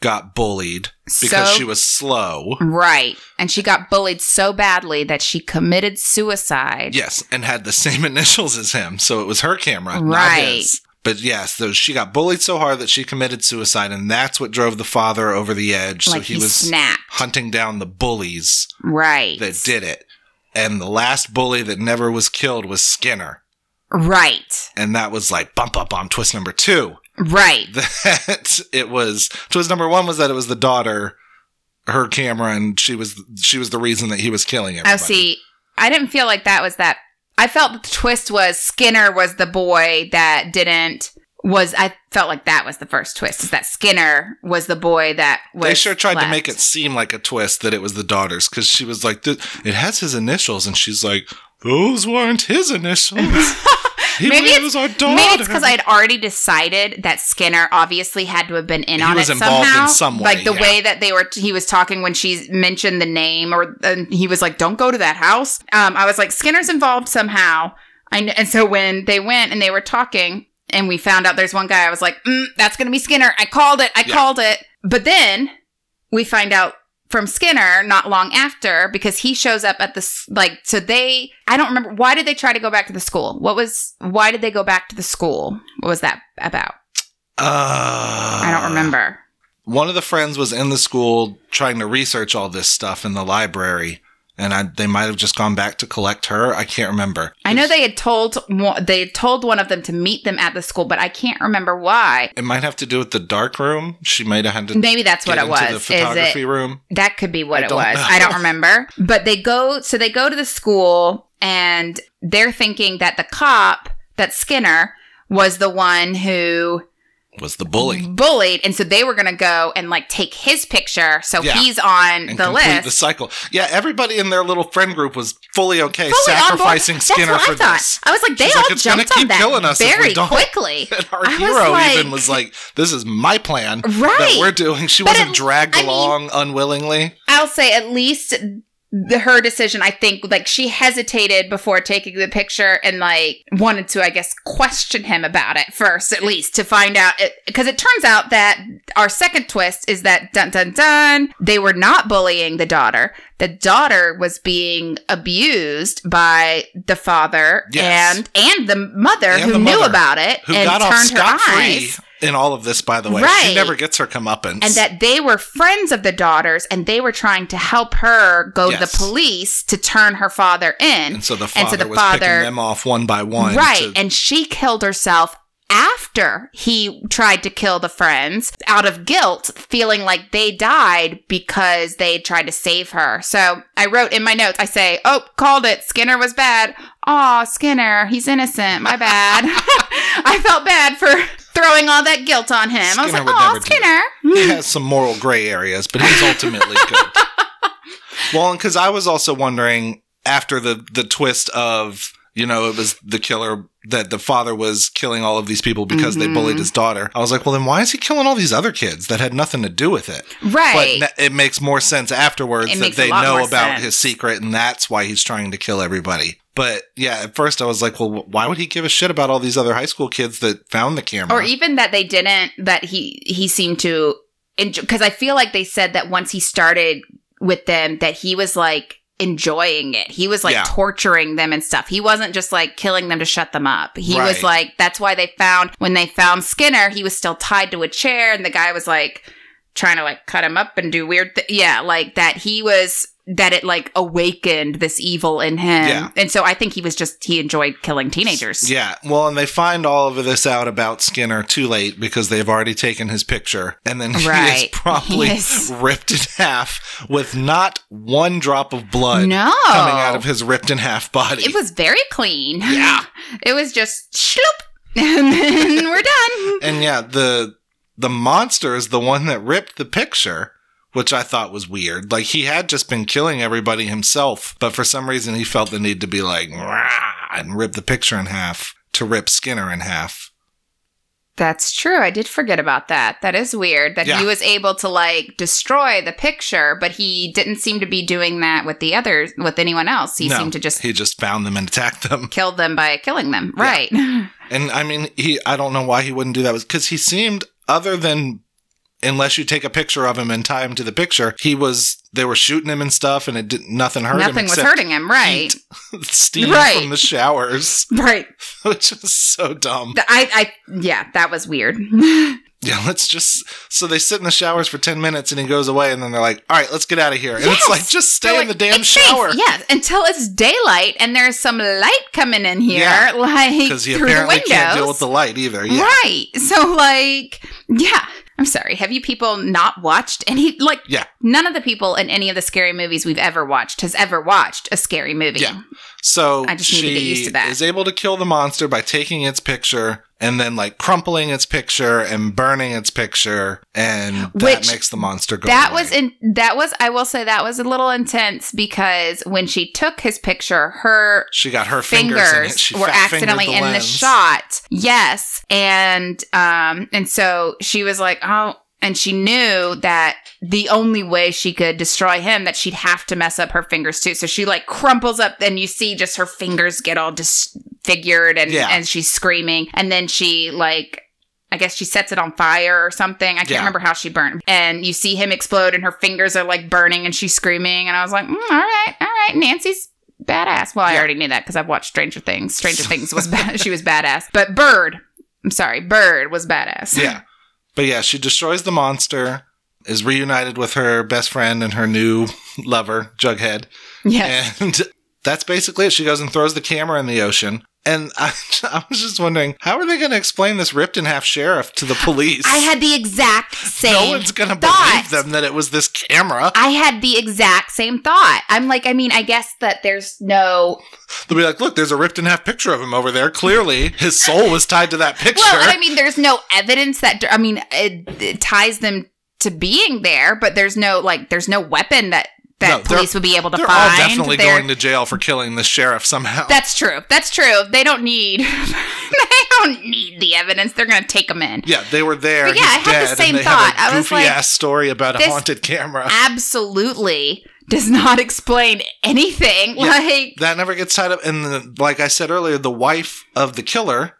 got bullied because so, she was slow. Right. And she got bullied so badly that she committed suicide. Yes, and had the same initials as him. So it was her camera, not Right. his. But yes, so she got bullied so hard that she committed suicide, and that's what drove the father over the edge. like so he, he, was snapped. hunting down the bullies Right. that did it. And the last bully that never was killed was Skinner. Right. And that was like bump up on twist number two. Right. that it was twist number one was that it was the daughter her camera and she was she was the reason that he was killing oh, everybody. Oh, see, I didn't feel like that was that. I felt the twist was Skinner was the boy that didn't. Was I felt like that was the first twist? Is that Skinner was the boy that was? they sure tried to make it seem like a twist that it was the daughter's because she was like, "It has his initials," and she's like, "Those weren't his initials. He Maybe it's- was our daughter." Maybe it's because I had already decided that Skinner obviously had to have been in He on was it involved in somehow. some way, like the yeah. way that they were, he was talking when she mentioned the name, or and he was like, "Don't go to that house." Um, I was like, Skinner's involved somehow. I kn- and so when they went and they were talking, and we found out there's one guy, I was like, mm, "That's gonna be Skinner." I called it. I Yeah. called it. But then we find out from Skinner not long after because he shows up at this like so they I don't remember why did they try to go back to the school? What was why did they go back to the school? What was that about? Uh, I don't remember. One of the friends was in the school trying to research all this stuff in the library, and I, they might have just gone back to collect her. I can't remember. I know they had told one- they had told one of them to meet them at the school, but I can't remember why. It might have to do with the dark room. She might have had to Maybe that's what it was. the photography it room. that could be what I it was. know. I don't remember. But they go so they go to the school and they're thinking that the cop, that Skinner, was the one who Was the bully bullied, and so they were gonna go and like take his picture, so Yeah. he's on and the list. the cycle? Yeah, everybody in their little friend group was fully okay Fully sacrificing That's Skinner what for I thought. this. I was like, they She's all like, "It's gonna jumped on that killing us very don't." quickly. And our I was hero like- even was like, "This is my plan right that we're doing." She But wasn't it- dragged I mean- along unwillingly. I'll say at least the, her decision. I think like she hesitated before taking the picture and like wanted to, I guess, question him about it first, at least to find out. Because it, turns out that our second twist is that dun dun dun they were not bullying the daughter. The daughter was being abused by the father Yes. and and the mother And who the knew mother, about it Who and turned her eyes. In all of this? By the way, Right. she never gets her comeuppance. and that they were friends of the daughters and they were trying to help her go to the police to turn her father in. And so the and father so the was father- picking them off one by one. right. to- and she killed herself after he tried to kill the friends out of guilt, feeling like they died because they tried to save her. So I wrote in my notes, I say, Oh, called it. Skinner was bad. Aw, Skinner, he's innocent. My bad. I felt bad for throwing all that guilt on him. I was Skinner like, would oh, never do Skinner. he has some moral gray areas, but he's ultimately good. well, because I was also wondering after the the twist of you know it was the killer that the father was killing all of these people because they Mhm. bullied his daughter. I was like, well, then why is he killing all these other kids that had nothing to do with it? Right. But it makes more sense afterwards It that they know about sense. his secret and that's why he's trying to kill everybody. But yeah, at first I was like, well, why would he give a shit about all these other high school kids that found the camera? or even that they didn't that he he seemed to because i feel like they said that once he started with them that he was like enjoying it. He was like Yeah. torturing them and stuff. He wasn't just like killing them to shut them up. He was like that's why they found when they found skinner he was still tied to a chair and the guy was like trying to like cut him up and do weird th- yeah like that he was that it like awakened this evil in him Yeah. and so i think he was just he enjoyed killing teenagers Yeah, well, and they find all of this out about Skinner too late because they've already taken his picture, and then he is promptly Yes. ripped in half with not one drop of blood no coming out of his ripped in half body. It was very clean. Yeah. It was just shloop. And then we're done. and yeah, the the monster is the one that ripped the picture, which I thought was weird. Like he had just been killing everybody himself, but for some reason he felt the need to be like and rip the picture in half to rip Skinner in half. That's true. I did forget about that. That is weird that Yeah. he was able to like destroy the picture, but he didn't seem to be doing that with the others, with anyone else. He No, seemed to just he just found them and attacked them. kill them by killing them. Yeah. Right. And I mean, he I don't know why he wouldn't do that because he seemed other than unless you take a picture of him and tie him to the picture, he was they were shooting him and stuff and it did nothing hurt him Nothing was hurting him. Right. steam Right. from the showers, Right. which is so dumb. I, I, yeah, that was weird. Yeah, let's just so they sit in the showers for 10 minutes and he goes away and then they're like, "All right, let's get out of here." And Yes. it's like just stay They're in the damn "It's safe." shower. Yeah, until it's daylight and there's some light coming in here, Yeah. like Because he apparently can't deal with the light either. Yeah. Right. So like, yeah. I'm sorry. Have you people not watched any like Yeah. none of the people in any of the scary movies we've ever watched has ever watched a scary movie. Yeah. So I just need she to get used to that. is able to kill the monster by taking its picture and then like crumpling its picture and burning its picture, and that Which- makes the monster go. That away. was in that was I will say that was a little intense because when she took his picture, her She got her fingers, fingers, in it. She were accidentally in the shot. Yes. And um and so she was like, "Oh, and she knew that the only way she could destroy him that she'd have to mess up her fingers too. So she like crumples up and you see just her fingers get all disfigured and Yeah. and she's screaming and then she like I guess she sets it on fire or something. I can't Yeah. remember how she burned. And you see him explode and her fingers are like burning and she's screaming. And I was like, mm, all right, all right, Nancy's badass. Well, I Yeah. already knew that because I've watched Stranger Things. Stranger Things was bad. she was badass. But Bird, I'm sorry, Bird was badass. Yeah, but yeah, she destroys the monster, is reunited with her best friend and her new lover, Jughead, yes. and that's basically it. She goes and throws the camera in the ocean. And I, I was just wondering, how are they going to explain this ripped in half sheriff to the police? I had the exact same no one's going to believe them that it was this camera. I had the exact same thought. I'm like, I mean, I guess that there's no. They'll be like, look, there's a ripped in half picture of him over there. Clearly, his soul was tied to that picture. Well, I mean, there's no evidence that. I mean, it, it ties them to being there, but there's no like, there's no weapon that that they're- police would be able to They're find. all definitely They're- going to jail for killing the sheriff somehow. That's true. That's true. They don't need. they don't need the evidence. They're gonna take them in. yeah, they were there. But yeah, I had the same thought. I was like, ass story about a haunted camera. Absolutely does not explain anything. Yeah. Like that never gets tied up. And the, like I said earlier, the wife of the killer,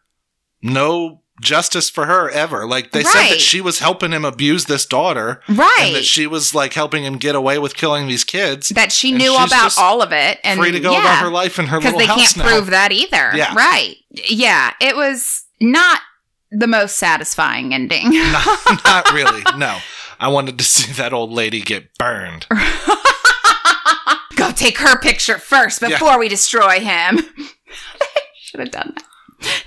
no justice for her ever. Like they said that she was helping him abuse this daughter, right. and that she was like helping him get away with killing these kids. that she knew about all of it and free to go yeah, about her life in her because little they house can't now. prove that either. Yeah. Right. Yeah. It was not the most satisfying ending. not, not really. No, I wanted to see that old lady get burned. Go take her picture first Yeah. before we destroy him. Should have done that.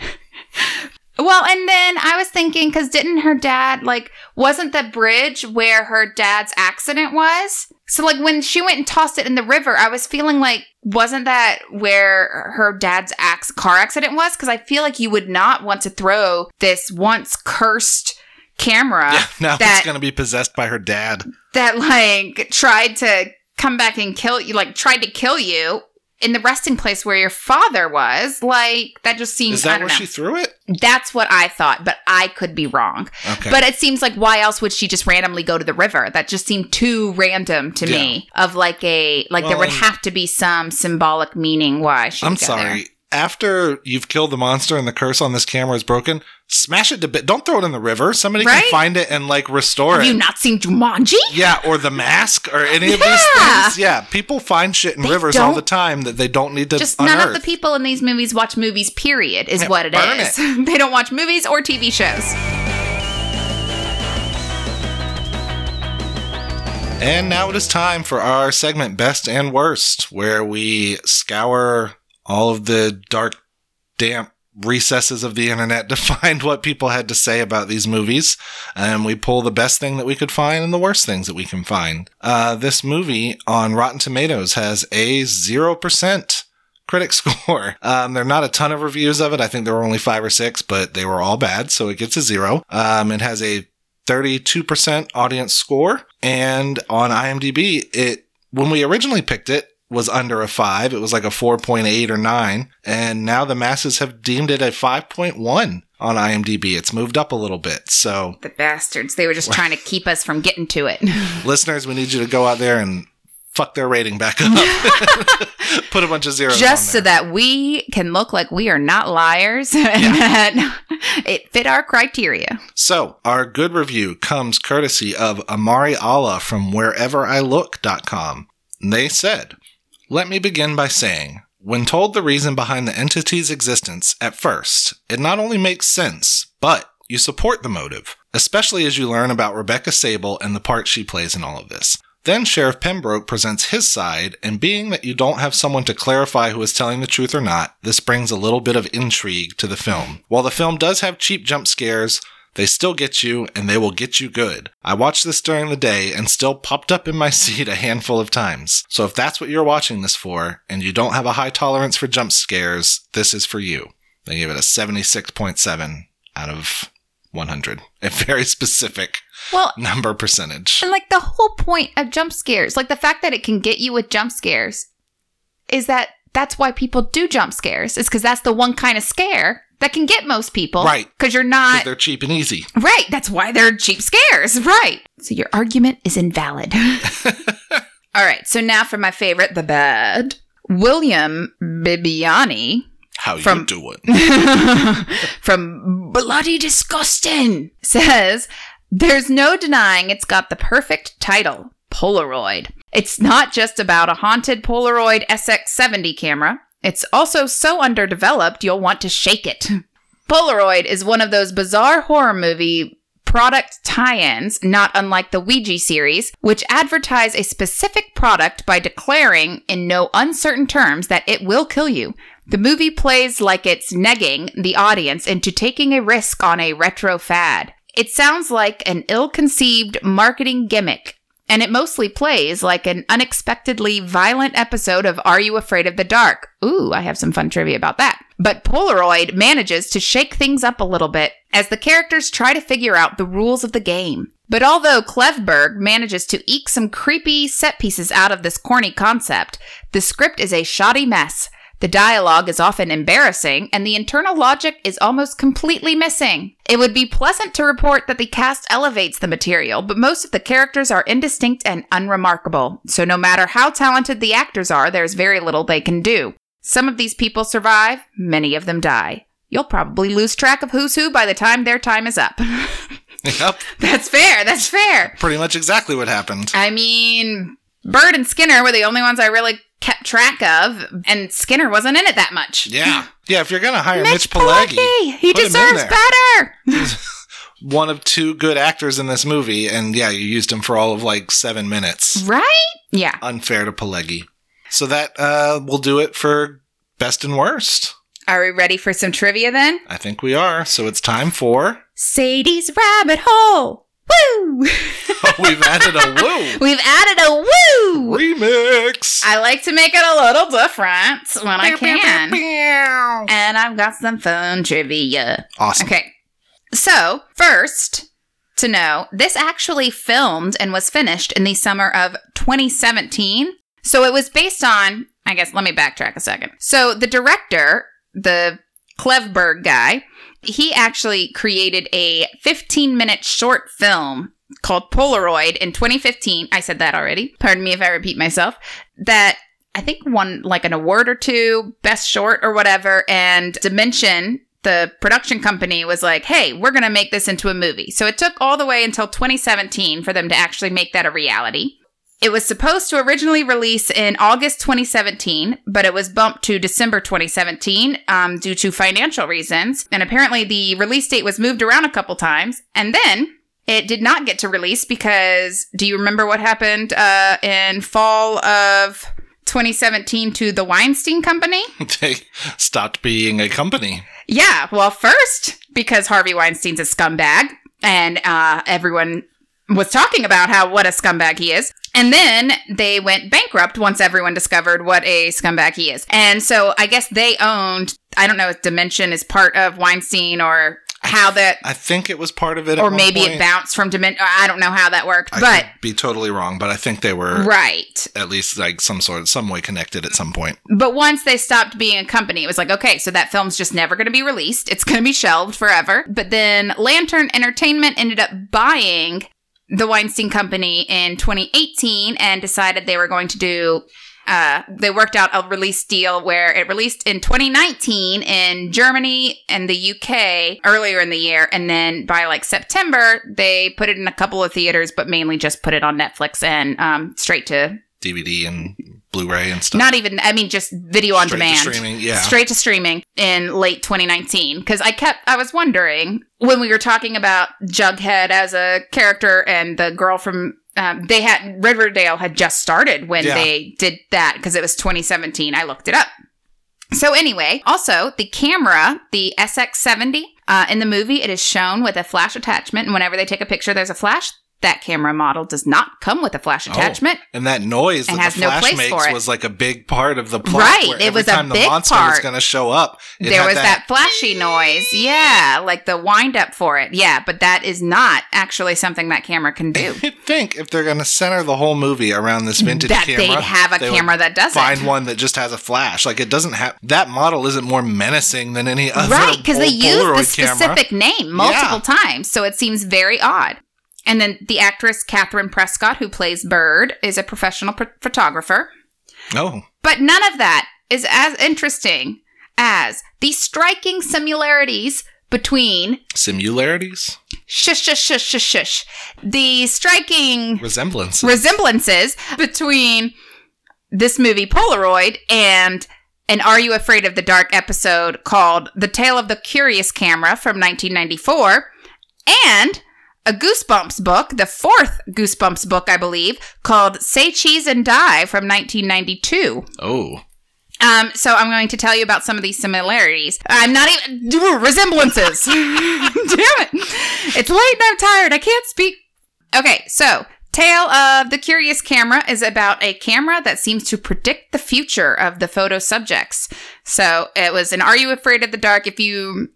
Well, and then I was thinking because didn't her dad like wasn't the bridge where her dad's accident was? So like when she went and tossed it in the river, I was feeling like wasn't that where her dad's ax- car accident was? Because I feel like you would not want to throw this once cursed camera yeah, now that- it's going to be possessed by her dad. that like tried to come back and kill you, like tried to kill you in the resting place where your father was. Like that just seems. Is that where know. she threw it? That's what I thought, but I could be wrong. Okay. But it seems like why else would she just randomly go to the river? That just seemed too random to me. Of like a like there would have to be some symbolic meaning why she. I'm sorry. there. After you've killed the monster and the curse on this camera is broken, smash it to bit. Don't throw it in the river. Somebody Right? can find it and like restore Have it. you not seen Jumanji? yeah, or the mask or any of these Yeah. things. Yeah, people find shit in They rivers all the time that they don't need to Just unearth. none of the people in these movies watch movies. Period is Yeah, what it is. they don't watch movies or TV shows. And now it is time for our segment Best and Worst, where we scour all of the dark, damp recesses of the internet to find what people had to say about these movies. And we pull the best thing that we could find and the worst things that we can find. Uh, this movie on Rotten Tomatoes has a 0% critic score. Um, there are not a ton of reviews of it. I think there were only five or six, but they were all bad, so it gets a zero. Um, it has a 32% audience score. And on IMDb, it when we originally picked it was under a 5. It was like a 4.8 or 9, and now the masses have deemed it a 5.1 on IMDb. It's moved up a little bit. So, The bastards. They were just trying to keep us from getting to it. listeners, we need you to go out there and fuck their rating back up. Put a bunch of zeros just so that we can look like we are not liars and that it fit our criteria. So, our good review comes courtesy of Amari Allah from whereverIlook.com. They said, Let me begin by saying, when told the reason behind the entity's existence at first, it not only makes sense, but you support the motive, especially as you learn about Rebecca Sable and the part she plays in all of this. Then Sheriff Pembroke presents his side, and being that you don't have someone to clarify who is telling the truth or not, this brings a little bit of intrigue to the film. While the film does have cheap jump scares, they still get you, and they will get you good. I watched this during the day and still popped up in my seat a handful of times. So if that's what you're watching this for, and you don't have a high tolerance for jump scares, this is for you. They gave it a 76.7 out of 100. A very specific Well, number percentage. and like the whole point of jump scares, like the fact that it can get you with jump scares, is that that's why people do jump scares. Is because that's the one kind of scare that can get most people. Right. Because you're not. they're cheap and easy. Right. That's why they're cheap scares. Right. So your argument is invalid. All right. So now for my favorite, the bad. William Bibbiani How you From- do it. from Bloody Disgusting says there's no denying it's got the perfect title Polaroid. It's not just about a haunted Polaroid SX70 camera, it's also so underdeveloped you'll want to shake it. Polaroid is one of those bizarre horror movie product tie ins, not unlike the Ouija series, which advertise a specific product by declaring in no uncertain terms that it will kill you. The movie plays like it's negging the audience into taking a risk on a retro fad. It sounds like an ill conceived marketing gimmick, and it mostly plays like an unexpectedly violent episode of Are You Afraid of the Dark? Ooh, I have some fun trivia about that. But Polaroid manages to shake things up a little bit as the characters try to figure out the rules of the game. But although Klevberg manages to eke some creepy set pieces out of this corny concept, the script is a shoddy mess. The dialogue is often embarrassing, and the internal logic is almost completely missing. It would be pleasant to report that the cast elevates the material, but most of the characters are indistinct and unremarkable, so no matter how talented the actors are, there's very little they can do. Some of these people survive, many of them die. You'll probably lose track of who's who by the time their time is up. yep. that's fair, that's fair. Pretty much exactly what happened. I mean, Bird and Skinner were the only ones I really kept track of, and Skinner wasn't in it that much. Yeah. Yeah, if you're going to hire Mitch Mitch Pileggi, Pileggi, he put him in deserves better. one of two good actors in this movie, and yeah, you used him for all of like seven minutes. Right? Yeah. Unfair to Pileggi. So that uh, will do it for best and worst. Are we ready for some trivia then? I think we are. So it's time for. Sadie's rabbit hole. Woo! We've added a woo We've added a woo. remix. I like to make it a little different when I can. And I've got some fun trivia. Awesome. Okay. So, first to know, this actually filmed and was finished in the summer of 2017. So, it was based on, I guess, let me backtrack a second. So, the director, the Klevberg guy, he actually created a 15 minute short film called Polaroid in 2015. I said that already. Pardon me if I repeat myself. That I think won like an award or two, best short or whatever. And Dimension, the production company, was like, hey, we're going to make this into a movie. So it took all the way until 2017 for them to actually make that a reality. It was supposed to originally release in August 2017, but it was bumped to December 2017 um, due to financial reasons. And apparently, the release date was moved around a couple times. And then it did not get to release because do you remember what happened uh, in fall of 2017 to the Weinstein Company? they stopped being a company. Yeah, well, first, because Harvey Weinstein's a scumbag, and uh, everyone was talking about how what a scumbag he is. And then they went bankrupt once everyone discovered what a scumbag he is. And so I guess they owned, I don't know if Dimension is part of Weinstein or how that, I think it was part of it. or maybe point. it bounced from Dimension. I don't know how that worked, I but could be totally wrong, but I think they were right. at least like some sort of some way connected at some point. But once they stopped being a company, it was like, okay, so that film's just never going to be released. It's going to be shelved forever. But then Lantern Entertainment ended up buying the Weinstein Company in 2018 and decided they were going to do. Uh, they worked out a release deal where it released in 2019 in Germany and the UK earlier in the year, and then by like September they put it in a couple of theaters, but mainly just put it on Netflix and um, straight to DVD and Blu-ray and stuff. not even I mean just video on Straight to demand. streaming, yeah. Straight to streaming in late 2019 because I kept I was wondering when we were talking about Jughead as a character and the girl from um, they had Red Riverdale had just started when Yeah. they did that because it was 2017. I looked it up. So anyway, also the camera, the SX70 uh, in the movie, it is shown with a flash attachment, and whenever they take a picture, there's a flash. That camera model does not come with a flash attachment. Oh. And that noise And that has the no Flash place makes was like a big part of the plot. Right, it was a time the big monster was going to show up. there was that, flashy noise. Yeah, like the wind up for it. Yeah, but that is not actually something that camera can do. You'd think if they're going to center the whole movie around this vintage that camera, they'd have a they camera that doesn't. Find one that just has a flash. Like it doesn't have that model isn't more menacing than any other. Right, because they use the Polaroid camera. specific name multiple times, so it seems very odd. And then the actress Kathryn Prescott, who plays Bird, is a professional ph- photographer. Oh, But none of that is as interesting as the striking similarities between similarities, shush shush shush shush shush the striking resemblances. resemblances between this movie Polaroid and an Are You Afraid of the Dark episode called The Tale of the Curious Camera from 1994 and a Goosebumps book, the fourth Goosebumps book, I believe, called Say Cheese and Die from 1992. oh, Um, so I'm going to tell you about some of these similarities. I'm not even do resemblances. Damn it! It's late and I'm tired. I can't speak. Okay, so Tale of the Curious Camera is about a camera that seems to predict the future of the photo subjects. So it was an Are You Afraid of the Dark? If you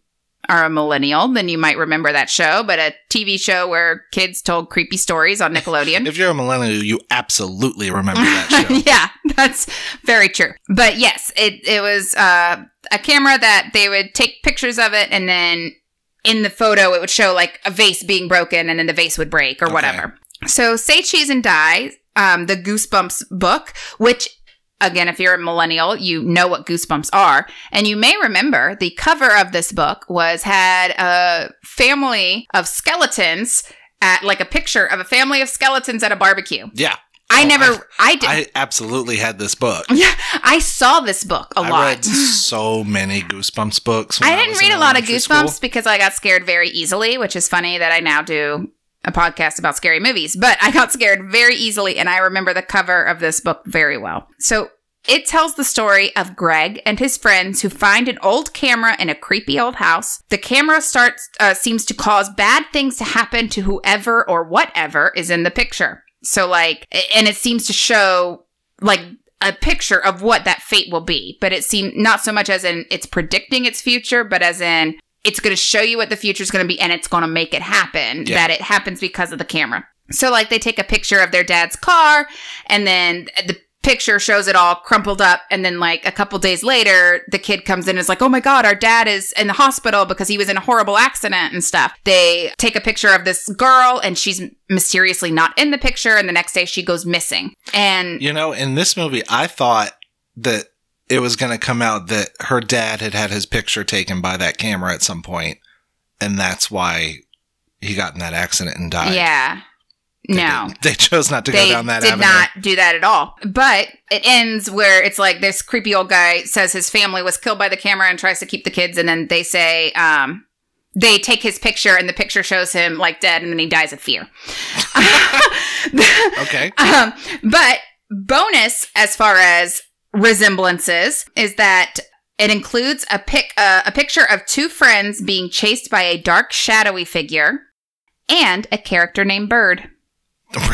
are a millennial, then you might remember that show, but a TV show where kids told creepy stories on Nickelodeon. if you're a millennial, you absolutely remember that show. yeah, that's very true. But yes, it it was uh, a camera that they would take pictures of it, and then in the photo it would show like a vase being broken, and then the vase would break or Okay. whatever. So, say cheese and die, um, the Goosebumps book, which. Again, if you're a millennial, you know what goosebumps are. And you may remember the cover of this book was had a family of skeletons at like a picture of a family of skeletons at a barbecue. Yeah, I Oh, never, I, did. I absolutely had this book. Yeah, I saw this book a I lot. read so many Goosebumps books. when I didn't was read a lot of Goosebumps school. because I got scared very easily, which is funny that I now do a podcast about scary movies. But I got scared very easily, and I remember the cover of this book very well. So It tells the story of Greg and his friends who find an old camera in a creepy old house. The camera starts uh, seems to cause bad things to happen to whoever or whatever is in the picture. So like, and it seems to show like a picture of what that fate will be. But it seemed not so much as in it's predicting its future, but as in it's going to show you what the future is going to be and it's going to make it happen. Yeah. That it happens because of the camera. So like they take a picture of their dad's car and then the picture shows it all crumpled up and then like a couple days later the kid comes in and is like oh my god our dad is in the hospital because he was in a horrible accident and stuff they take a picture of this girl and she's mysteriously not in the picture and the next day she goes missing and You know, in this movie, I thought that it was going to come out that her dad had had his picture taken by that camera at some point, and that's why he got in that accident and died. yeah They no didn't. they chose not to they go down that did avenue. not do that at all. But it ends where it's like this creepy old guy says his family was killed by the camera and tries to keep the kids, and then they say um, they take his picture, and the picture shows him like dead, and then he dies of fear. Okay. Um, but bonus as far as resemblances is that it includes a pic uh, a picture of two friends being chased by a dark shadowy figure and a character named Bird.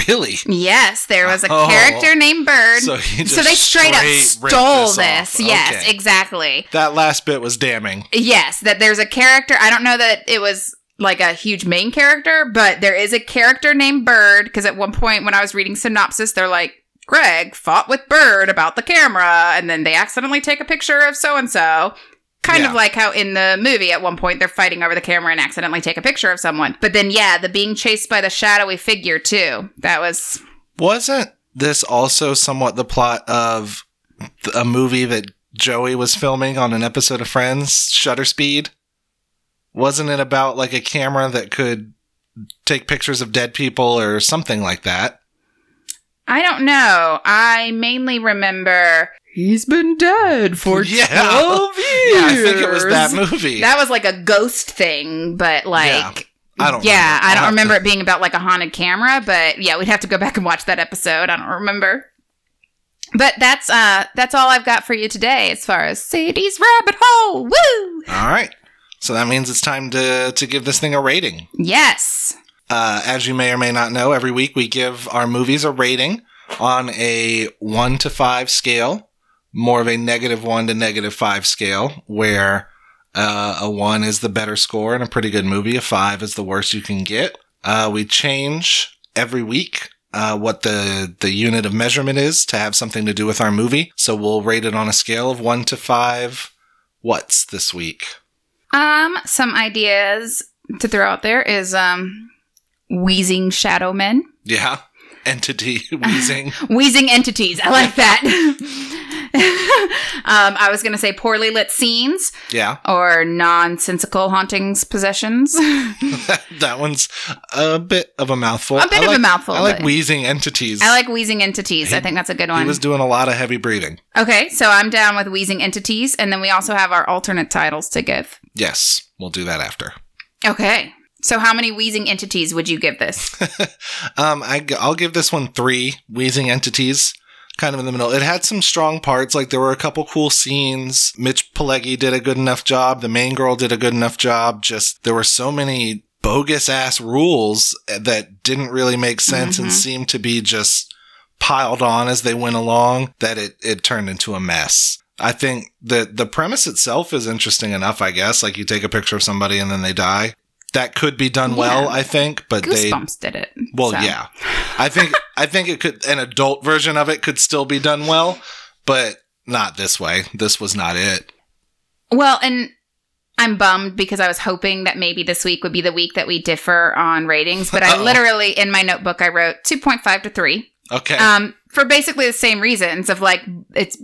Really? Yes, there was a Oh. character named Bird. So So, they straight, up straight ripped stole this this. off. Yes, Okay. exactly. That last bit was damning. Yes, that there's a character. I don't know that it was like a huge main character, but there is a character named Bird because at one point when I was reading synopsis, they're like, Greg fought with Bird about the camera, and then they accidentally take a picture of so and so. Kind Yeah. of like how in the movie at one point they're fighting over the camera and accidentally take a picture of someone. But then, yeah, the being chased by the shadowy figure, too. That was. Wasn't this also somewhat the plot of a movie that Joey was filming on an episode of Friends, Shutter Speed? Wasn't it about like a camera that could take pictures of dead people or something like that? I don't know. I mainly remember he's been dead for Yeah. 12 years. Yeah, I think it was that movie. That was like a ghost thing, but like I don't Yeah, remember. I don't remember to- it being about like a haunted camera, but yeah, we'd have to go back and watch that episode. I don't remember. But that's uh that's all I've got for you today as far as Sadie's rabbit hole. Woo! All right. So that means it's time to to give this thing a rating. Yes. Uh, as you may or may not know, every week we give our movies a rating on a one to five scale, more of a negative one to negative five scale, where uh, a one is the better score and a pretty good movie. A five is the worst you can get. Uh, we change every week uh, what the the unit of measurement is to have something to do with our movie. So we'll rate it on a scale of one to five. What's this week? Um some ideas to throw out there is um wheezing shadow men. Yeah, entity wheezing. Wheezing entities. I like that. um, I was going to say poorly lit scenes yeah. or nonsensical hauntings possessions. that one's a bit of a mouthful. A bit I of a mouthful, I like wheezing entities. I like wheezing entities. I think that's a good one. He was doing a lot of heavy breathing. okay, so I'm down with wheezing entities. And then we also have our alternate titles to give. Yes, we'll do that after. Okay. So how many wheezing entities would you give this? Um, I, will give this one three wheezing entities, kind of in the middle. It had some strong parts, like there were a couple cool scenes. Mitch Pileggi did a good enough job. The main girl did a good enough job. Just there were so many bogus ass rules that didn't really make sense and Mhm. seemed to be just piled on as they went along that it, it turned into a mess. I think that the premise itself is interesting enough, I guess. Like you take a picture of somebody and then they die. That could be done well, Yeah. I think, but they Goosebumps did it. well, so. yeah. I think I think it could an adult version of it could still be done well, but not this way. This was not it. Well, and I'm bummed because I was hoping that maybe this week would be the week that we differ on ratings, but I Uh-oh. literally in my notebook I wrote 2.5 to 3. Okay. Um for basically the same reasons of like it's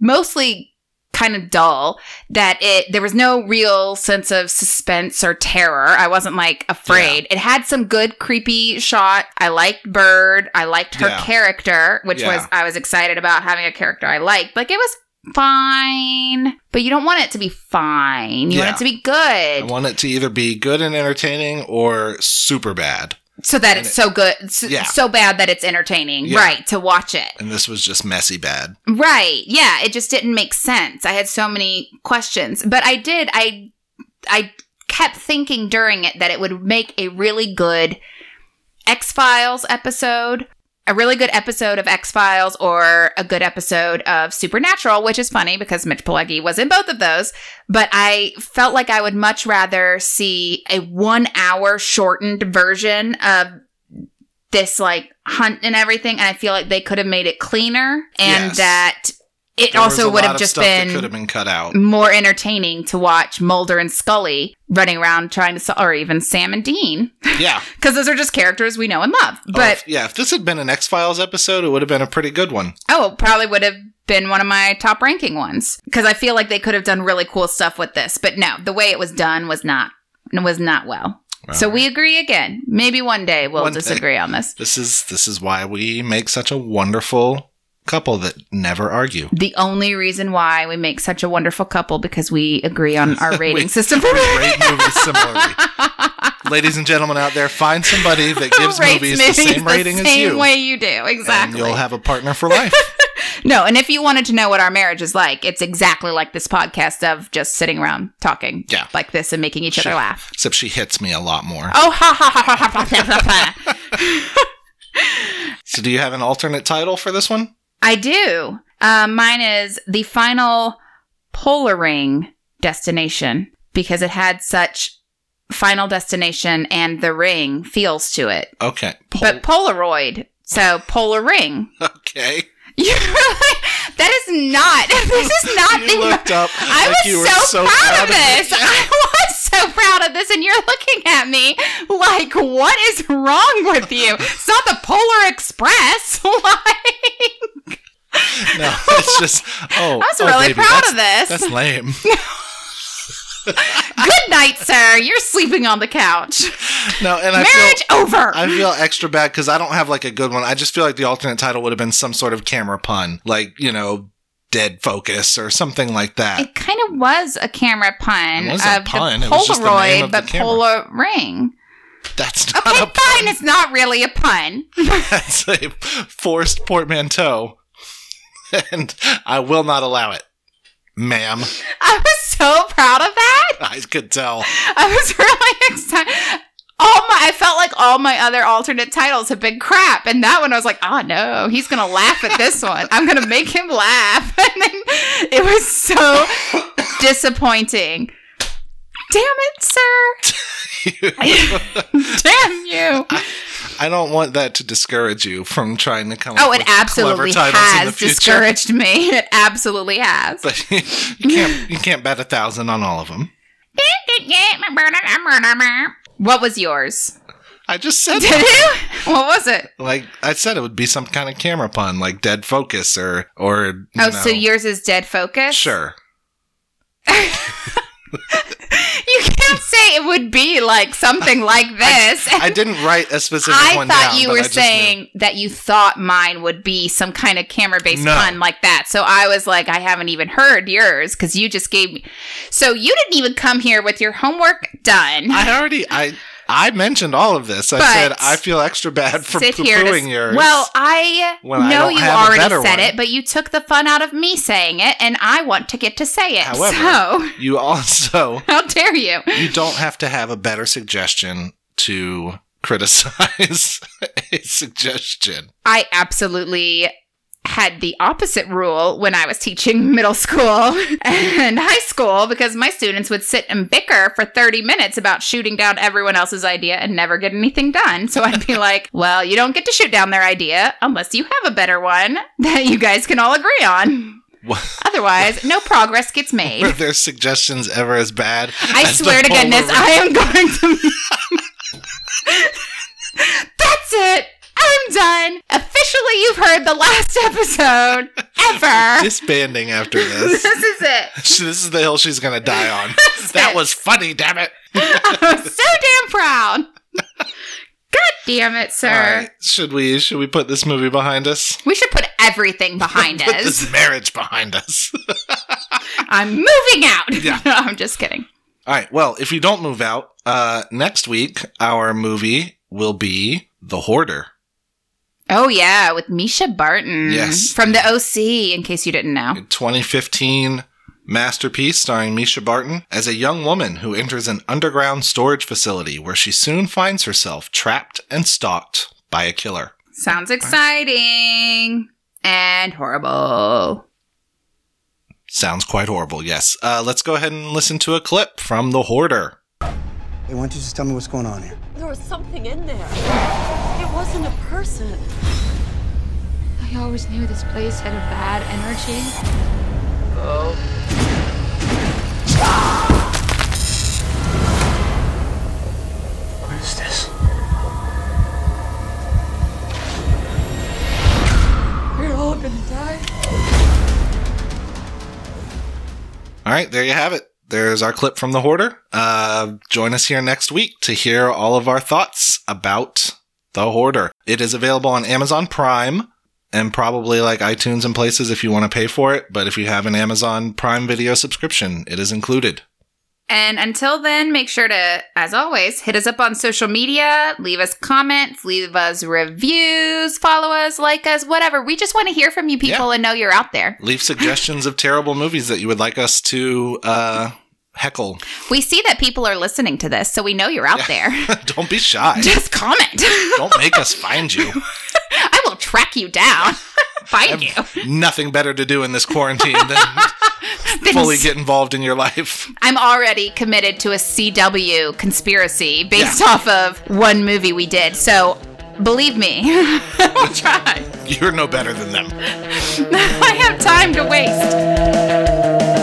mostly kind of dull that it there was no real sense of suspense or terror. I wasn't like afraid. It had some good creepy shot. I liked Bird. I liked her Yeah. character, which Yeah. was I was excited about having a character I liked. Like it was fine, but you don't want it to be fine. You Yeah. want it to be good. I want it to either be good and entertaining or super bad. So that And it's so good, so, Yeah. so bad that it's entertaining, Yeah. right? To watch it, And this was just messy bad. right? Yeah, it just didn't make sense. I had so many questions, but I did. I I kept thinking during it that it would make a really good X Files episode. A really good episode of X Files or a good episode of Supernatural, which is funny because Mitch Pileggi was in both of those. But I felt like I would much rather see a one hour shortened version of this like hunt and everything. And I feel like they could have made it cleaner and Yes. that it There also would have just been could have been cut out. more entertaining to watch Mulder and Scully running around trying to solve, or even Sam and Dean, Yeah. because those are just characters we know and love. Oh, But if- yeah, if this had been an X Files episode, it would have been a pretty good one. oh, probably would have been one of my top ranking ones because I feel like they could have done really cool stuff with this. But no, the way it was done was not was not well. so we agree again. Maybe one day we'll One day. disagree on this. This is this is why we make such a wonderful couple that never argue. The only reason why we make such a wonderful couple because we agree on our rating We- system for rate movies similarly. Ladies and gentlemen out there, find somebody that gives Rates movies the same rating as same you. way you do. Exactly. And you'll have a partner for life. No, and if you wanted to know what our marriage is like, it's exactly like this podcast of just sitting around talking Yeah. like this and making each Sure. other laugh. Except she hits me a lot more. Oh, ha ha ha ha ha ha. ha. So do you have an alternate title for this one? I do. Um, mine is the final polar ring destination because it had such final destination and the ring feels to it. Okay. Pol- but Polaroid, so polar ring. okay. You really, that is not. This is not You the. looked up I like was so, so proud, proud of this. I was so proud of this, and you're looking at me like, what is wrong with you? It's not the Polar Express. like, No, it's just oh. I was oh, really baby, proud of this. That's lame. Good night, sir. You're sleeping on the couch. No, and I feel Marriage over. I feel extra bad because I don't have like a good one. I just feel like the alternate title would have been some sort of camera pun, like you know, dead focus or something like that. it kind of was a camera pun It wasn't a pun, the it was just the name Polaroid, of but. Polar ring. That's not Okay, a fine. pun. It's not really a pun. That's a forced portmanteau, and I will not allow it, ma'am. I was so proud of that. I could tell. I was really excited. All my, I felt like all my other alternate titles have been crap, and that one I was like, oh no, he's gonna laugh at this one. I'm gonna make him laugh, and then it was so disappointing. Damn it, sir! Damn you! I don't want that to discourage you from trying to come. Oh, up it with clever absolutely titles in the has discouraged me. It absolutely has. But you can't you can't bet a thousand on all of them. What was yours? I just said Did that. you? What was it? like I said, it would be some kind of camera pun, like dead focus or or. Oh, know, so yours is dead focus? sure. You can't say it would be like something like this. I didn't write a specific one. I thought down, you were I saying that you thought mine would be some kind of camera based No. pun like that. So I was like, I haven't even heard yours because you just gave me. So you didn't even come here with your homework done. I already I I mentioned all of this. I But said I feel extra bad for Sit here. To, pooing yours. well, I when I know you already said one. it, but you took the fun out of me saying it, and I want to get to say it. However- so you also how dare you? you don't have to have a better suggestion to criticize a suggestion. I absolutely had the opposite rule when I was teaching middle school and high school because my students would sit and bicker for 30 minutes about shooting down everyone else's idea and never get anything done. So I'd be like, well, you don't get to shoot down their idea unless you have a better one that you guys can all agree on. Otherwise, no progress gets made. Were their suggestions ever as bad? I as swear to goodness, I am going to. That's it. I'm done. Officially, you've heard the last episode ever. disbanding after this. this is it. this is the hill she's gonna die on. That it. was funny, damn it. I'm so damn proud. God damn it, sir. All right, should we should we put this movie behind us? We should put everything behind Put us. this marriage behind us. I'm moving out. Yeah. no, I'm just kidding. All right. Well, if you don't move out, uh, next week our movie will be The Hoarder. Oh yeah, with Mischa Barton. Yes. From the OC, in case you didn't know. 2015 masterpiece starring Mischa Barton as a young woman who enters an underground storage facility where she soon finds herself trapped and stalked by a killer. Sounds exciting and horrible. Sounds quite horrible, yes. Uh, let's go ahead and listen to a clip from The Hoarder. Hey, why don't you just tell me what's going on here? There was something in there. It wasn't a person. I always knew this place had a bad energy. Oh. What is this? We're all gonna die. All right, there you have it. There's our clip from The Hoarder. Uh, join us here next week to hear all of our thoughts about The Hoarder. It is available on Amazon Prime and probably like iTunes and places if you want to pay for it. But if you have an Amazon Prime video subscription, it is included. And until then, make sure to, as always, hit us up on social media, leave us comments, leave us reviews, follow us, like us, whatever. We just want to hear from you people and know you're out there. Leave suggestions of terrible movies that you would like us to uh, heckle. We see that people are listening to this, so we know you're out there. Don't be shy. Just comment. Don't make us find you. I will track you down, find you. Nothing better to do in this quarantine than fully get involved in your life. I'm already committed to a CW conspiracy based Yeah. off of one movie we did. So believe me, we'll try. You're no better than them. I have time to waste.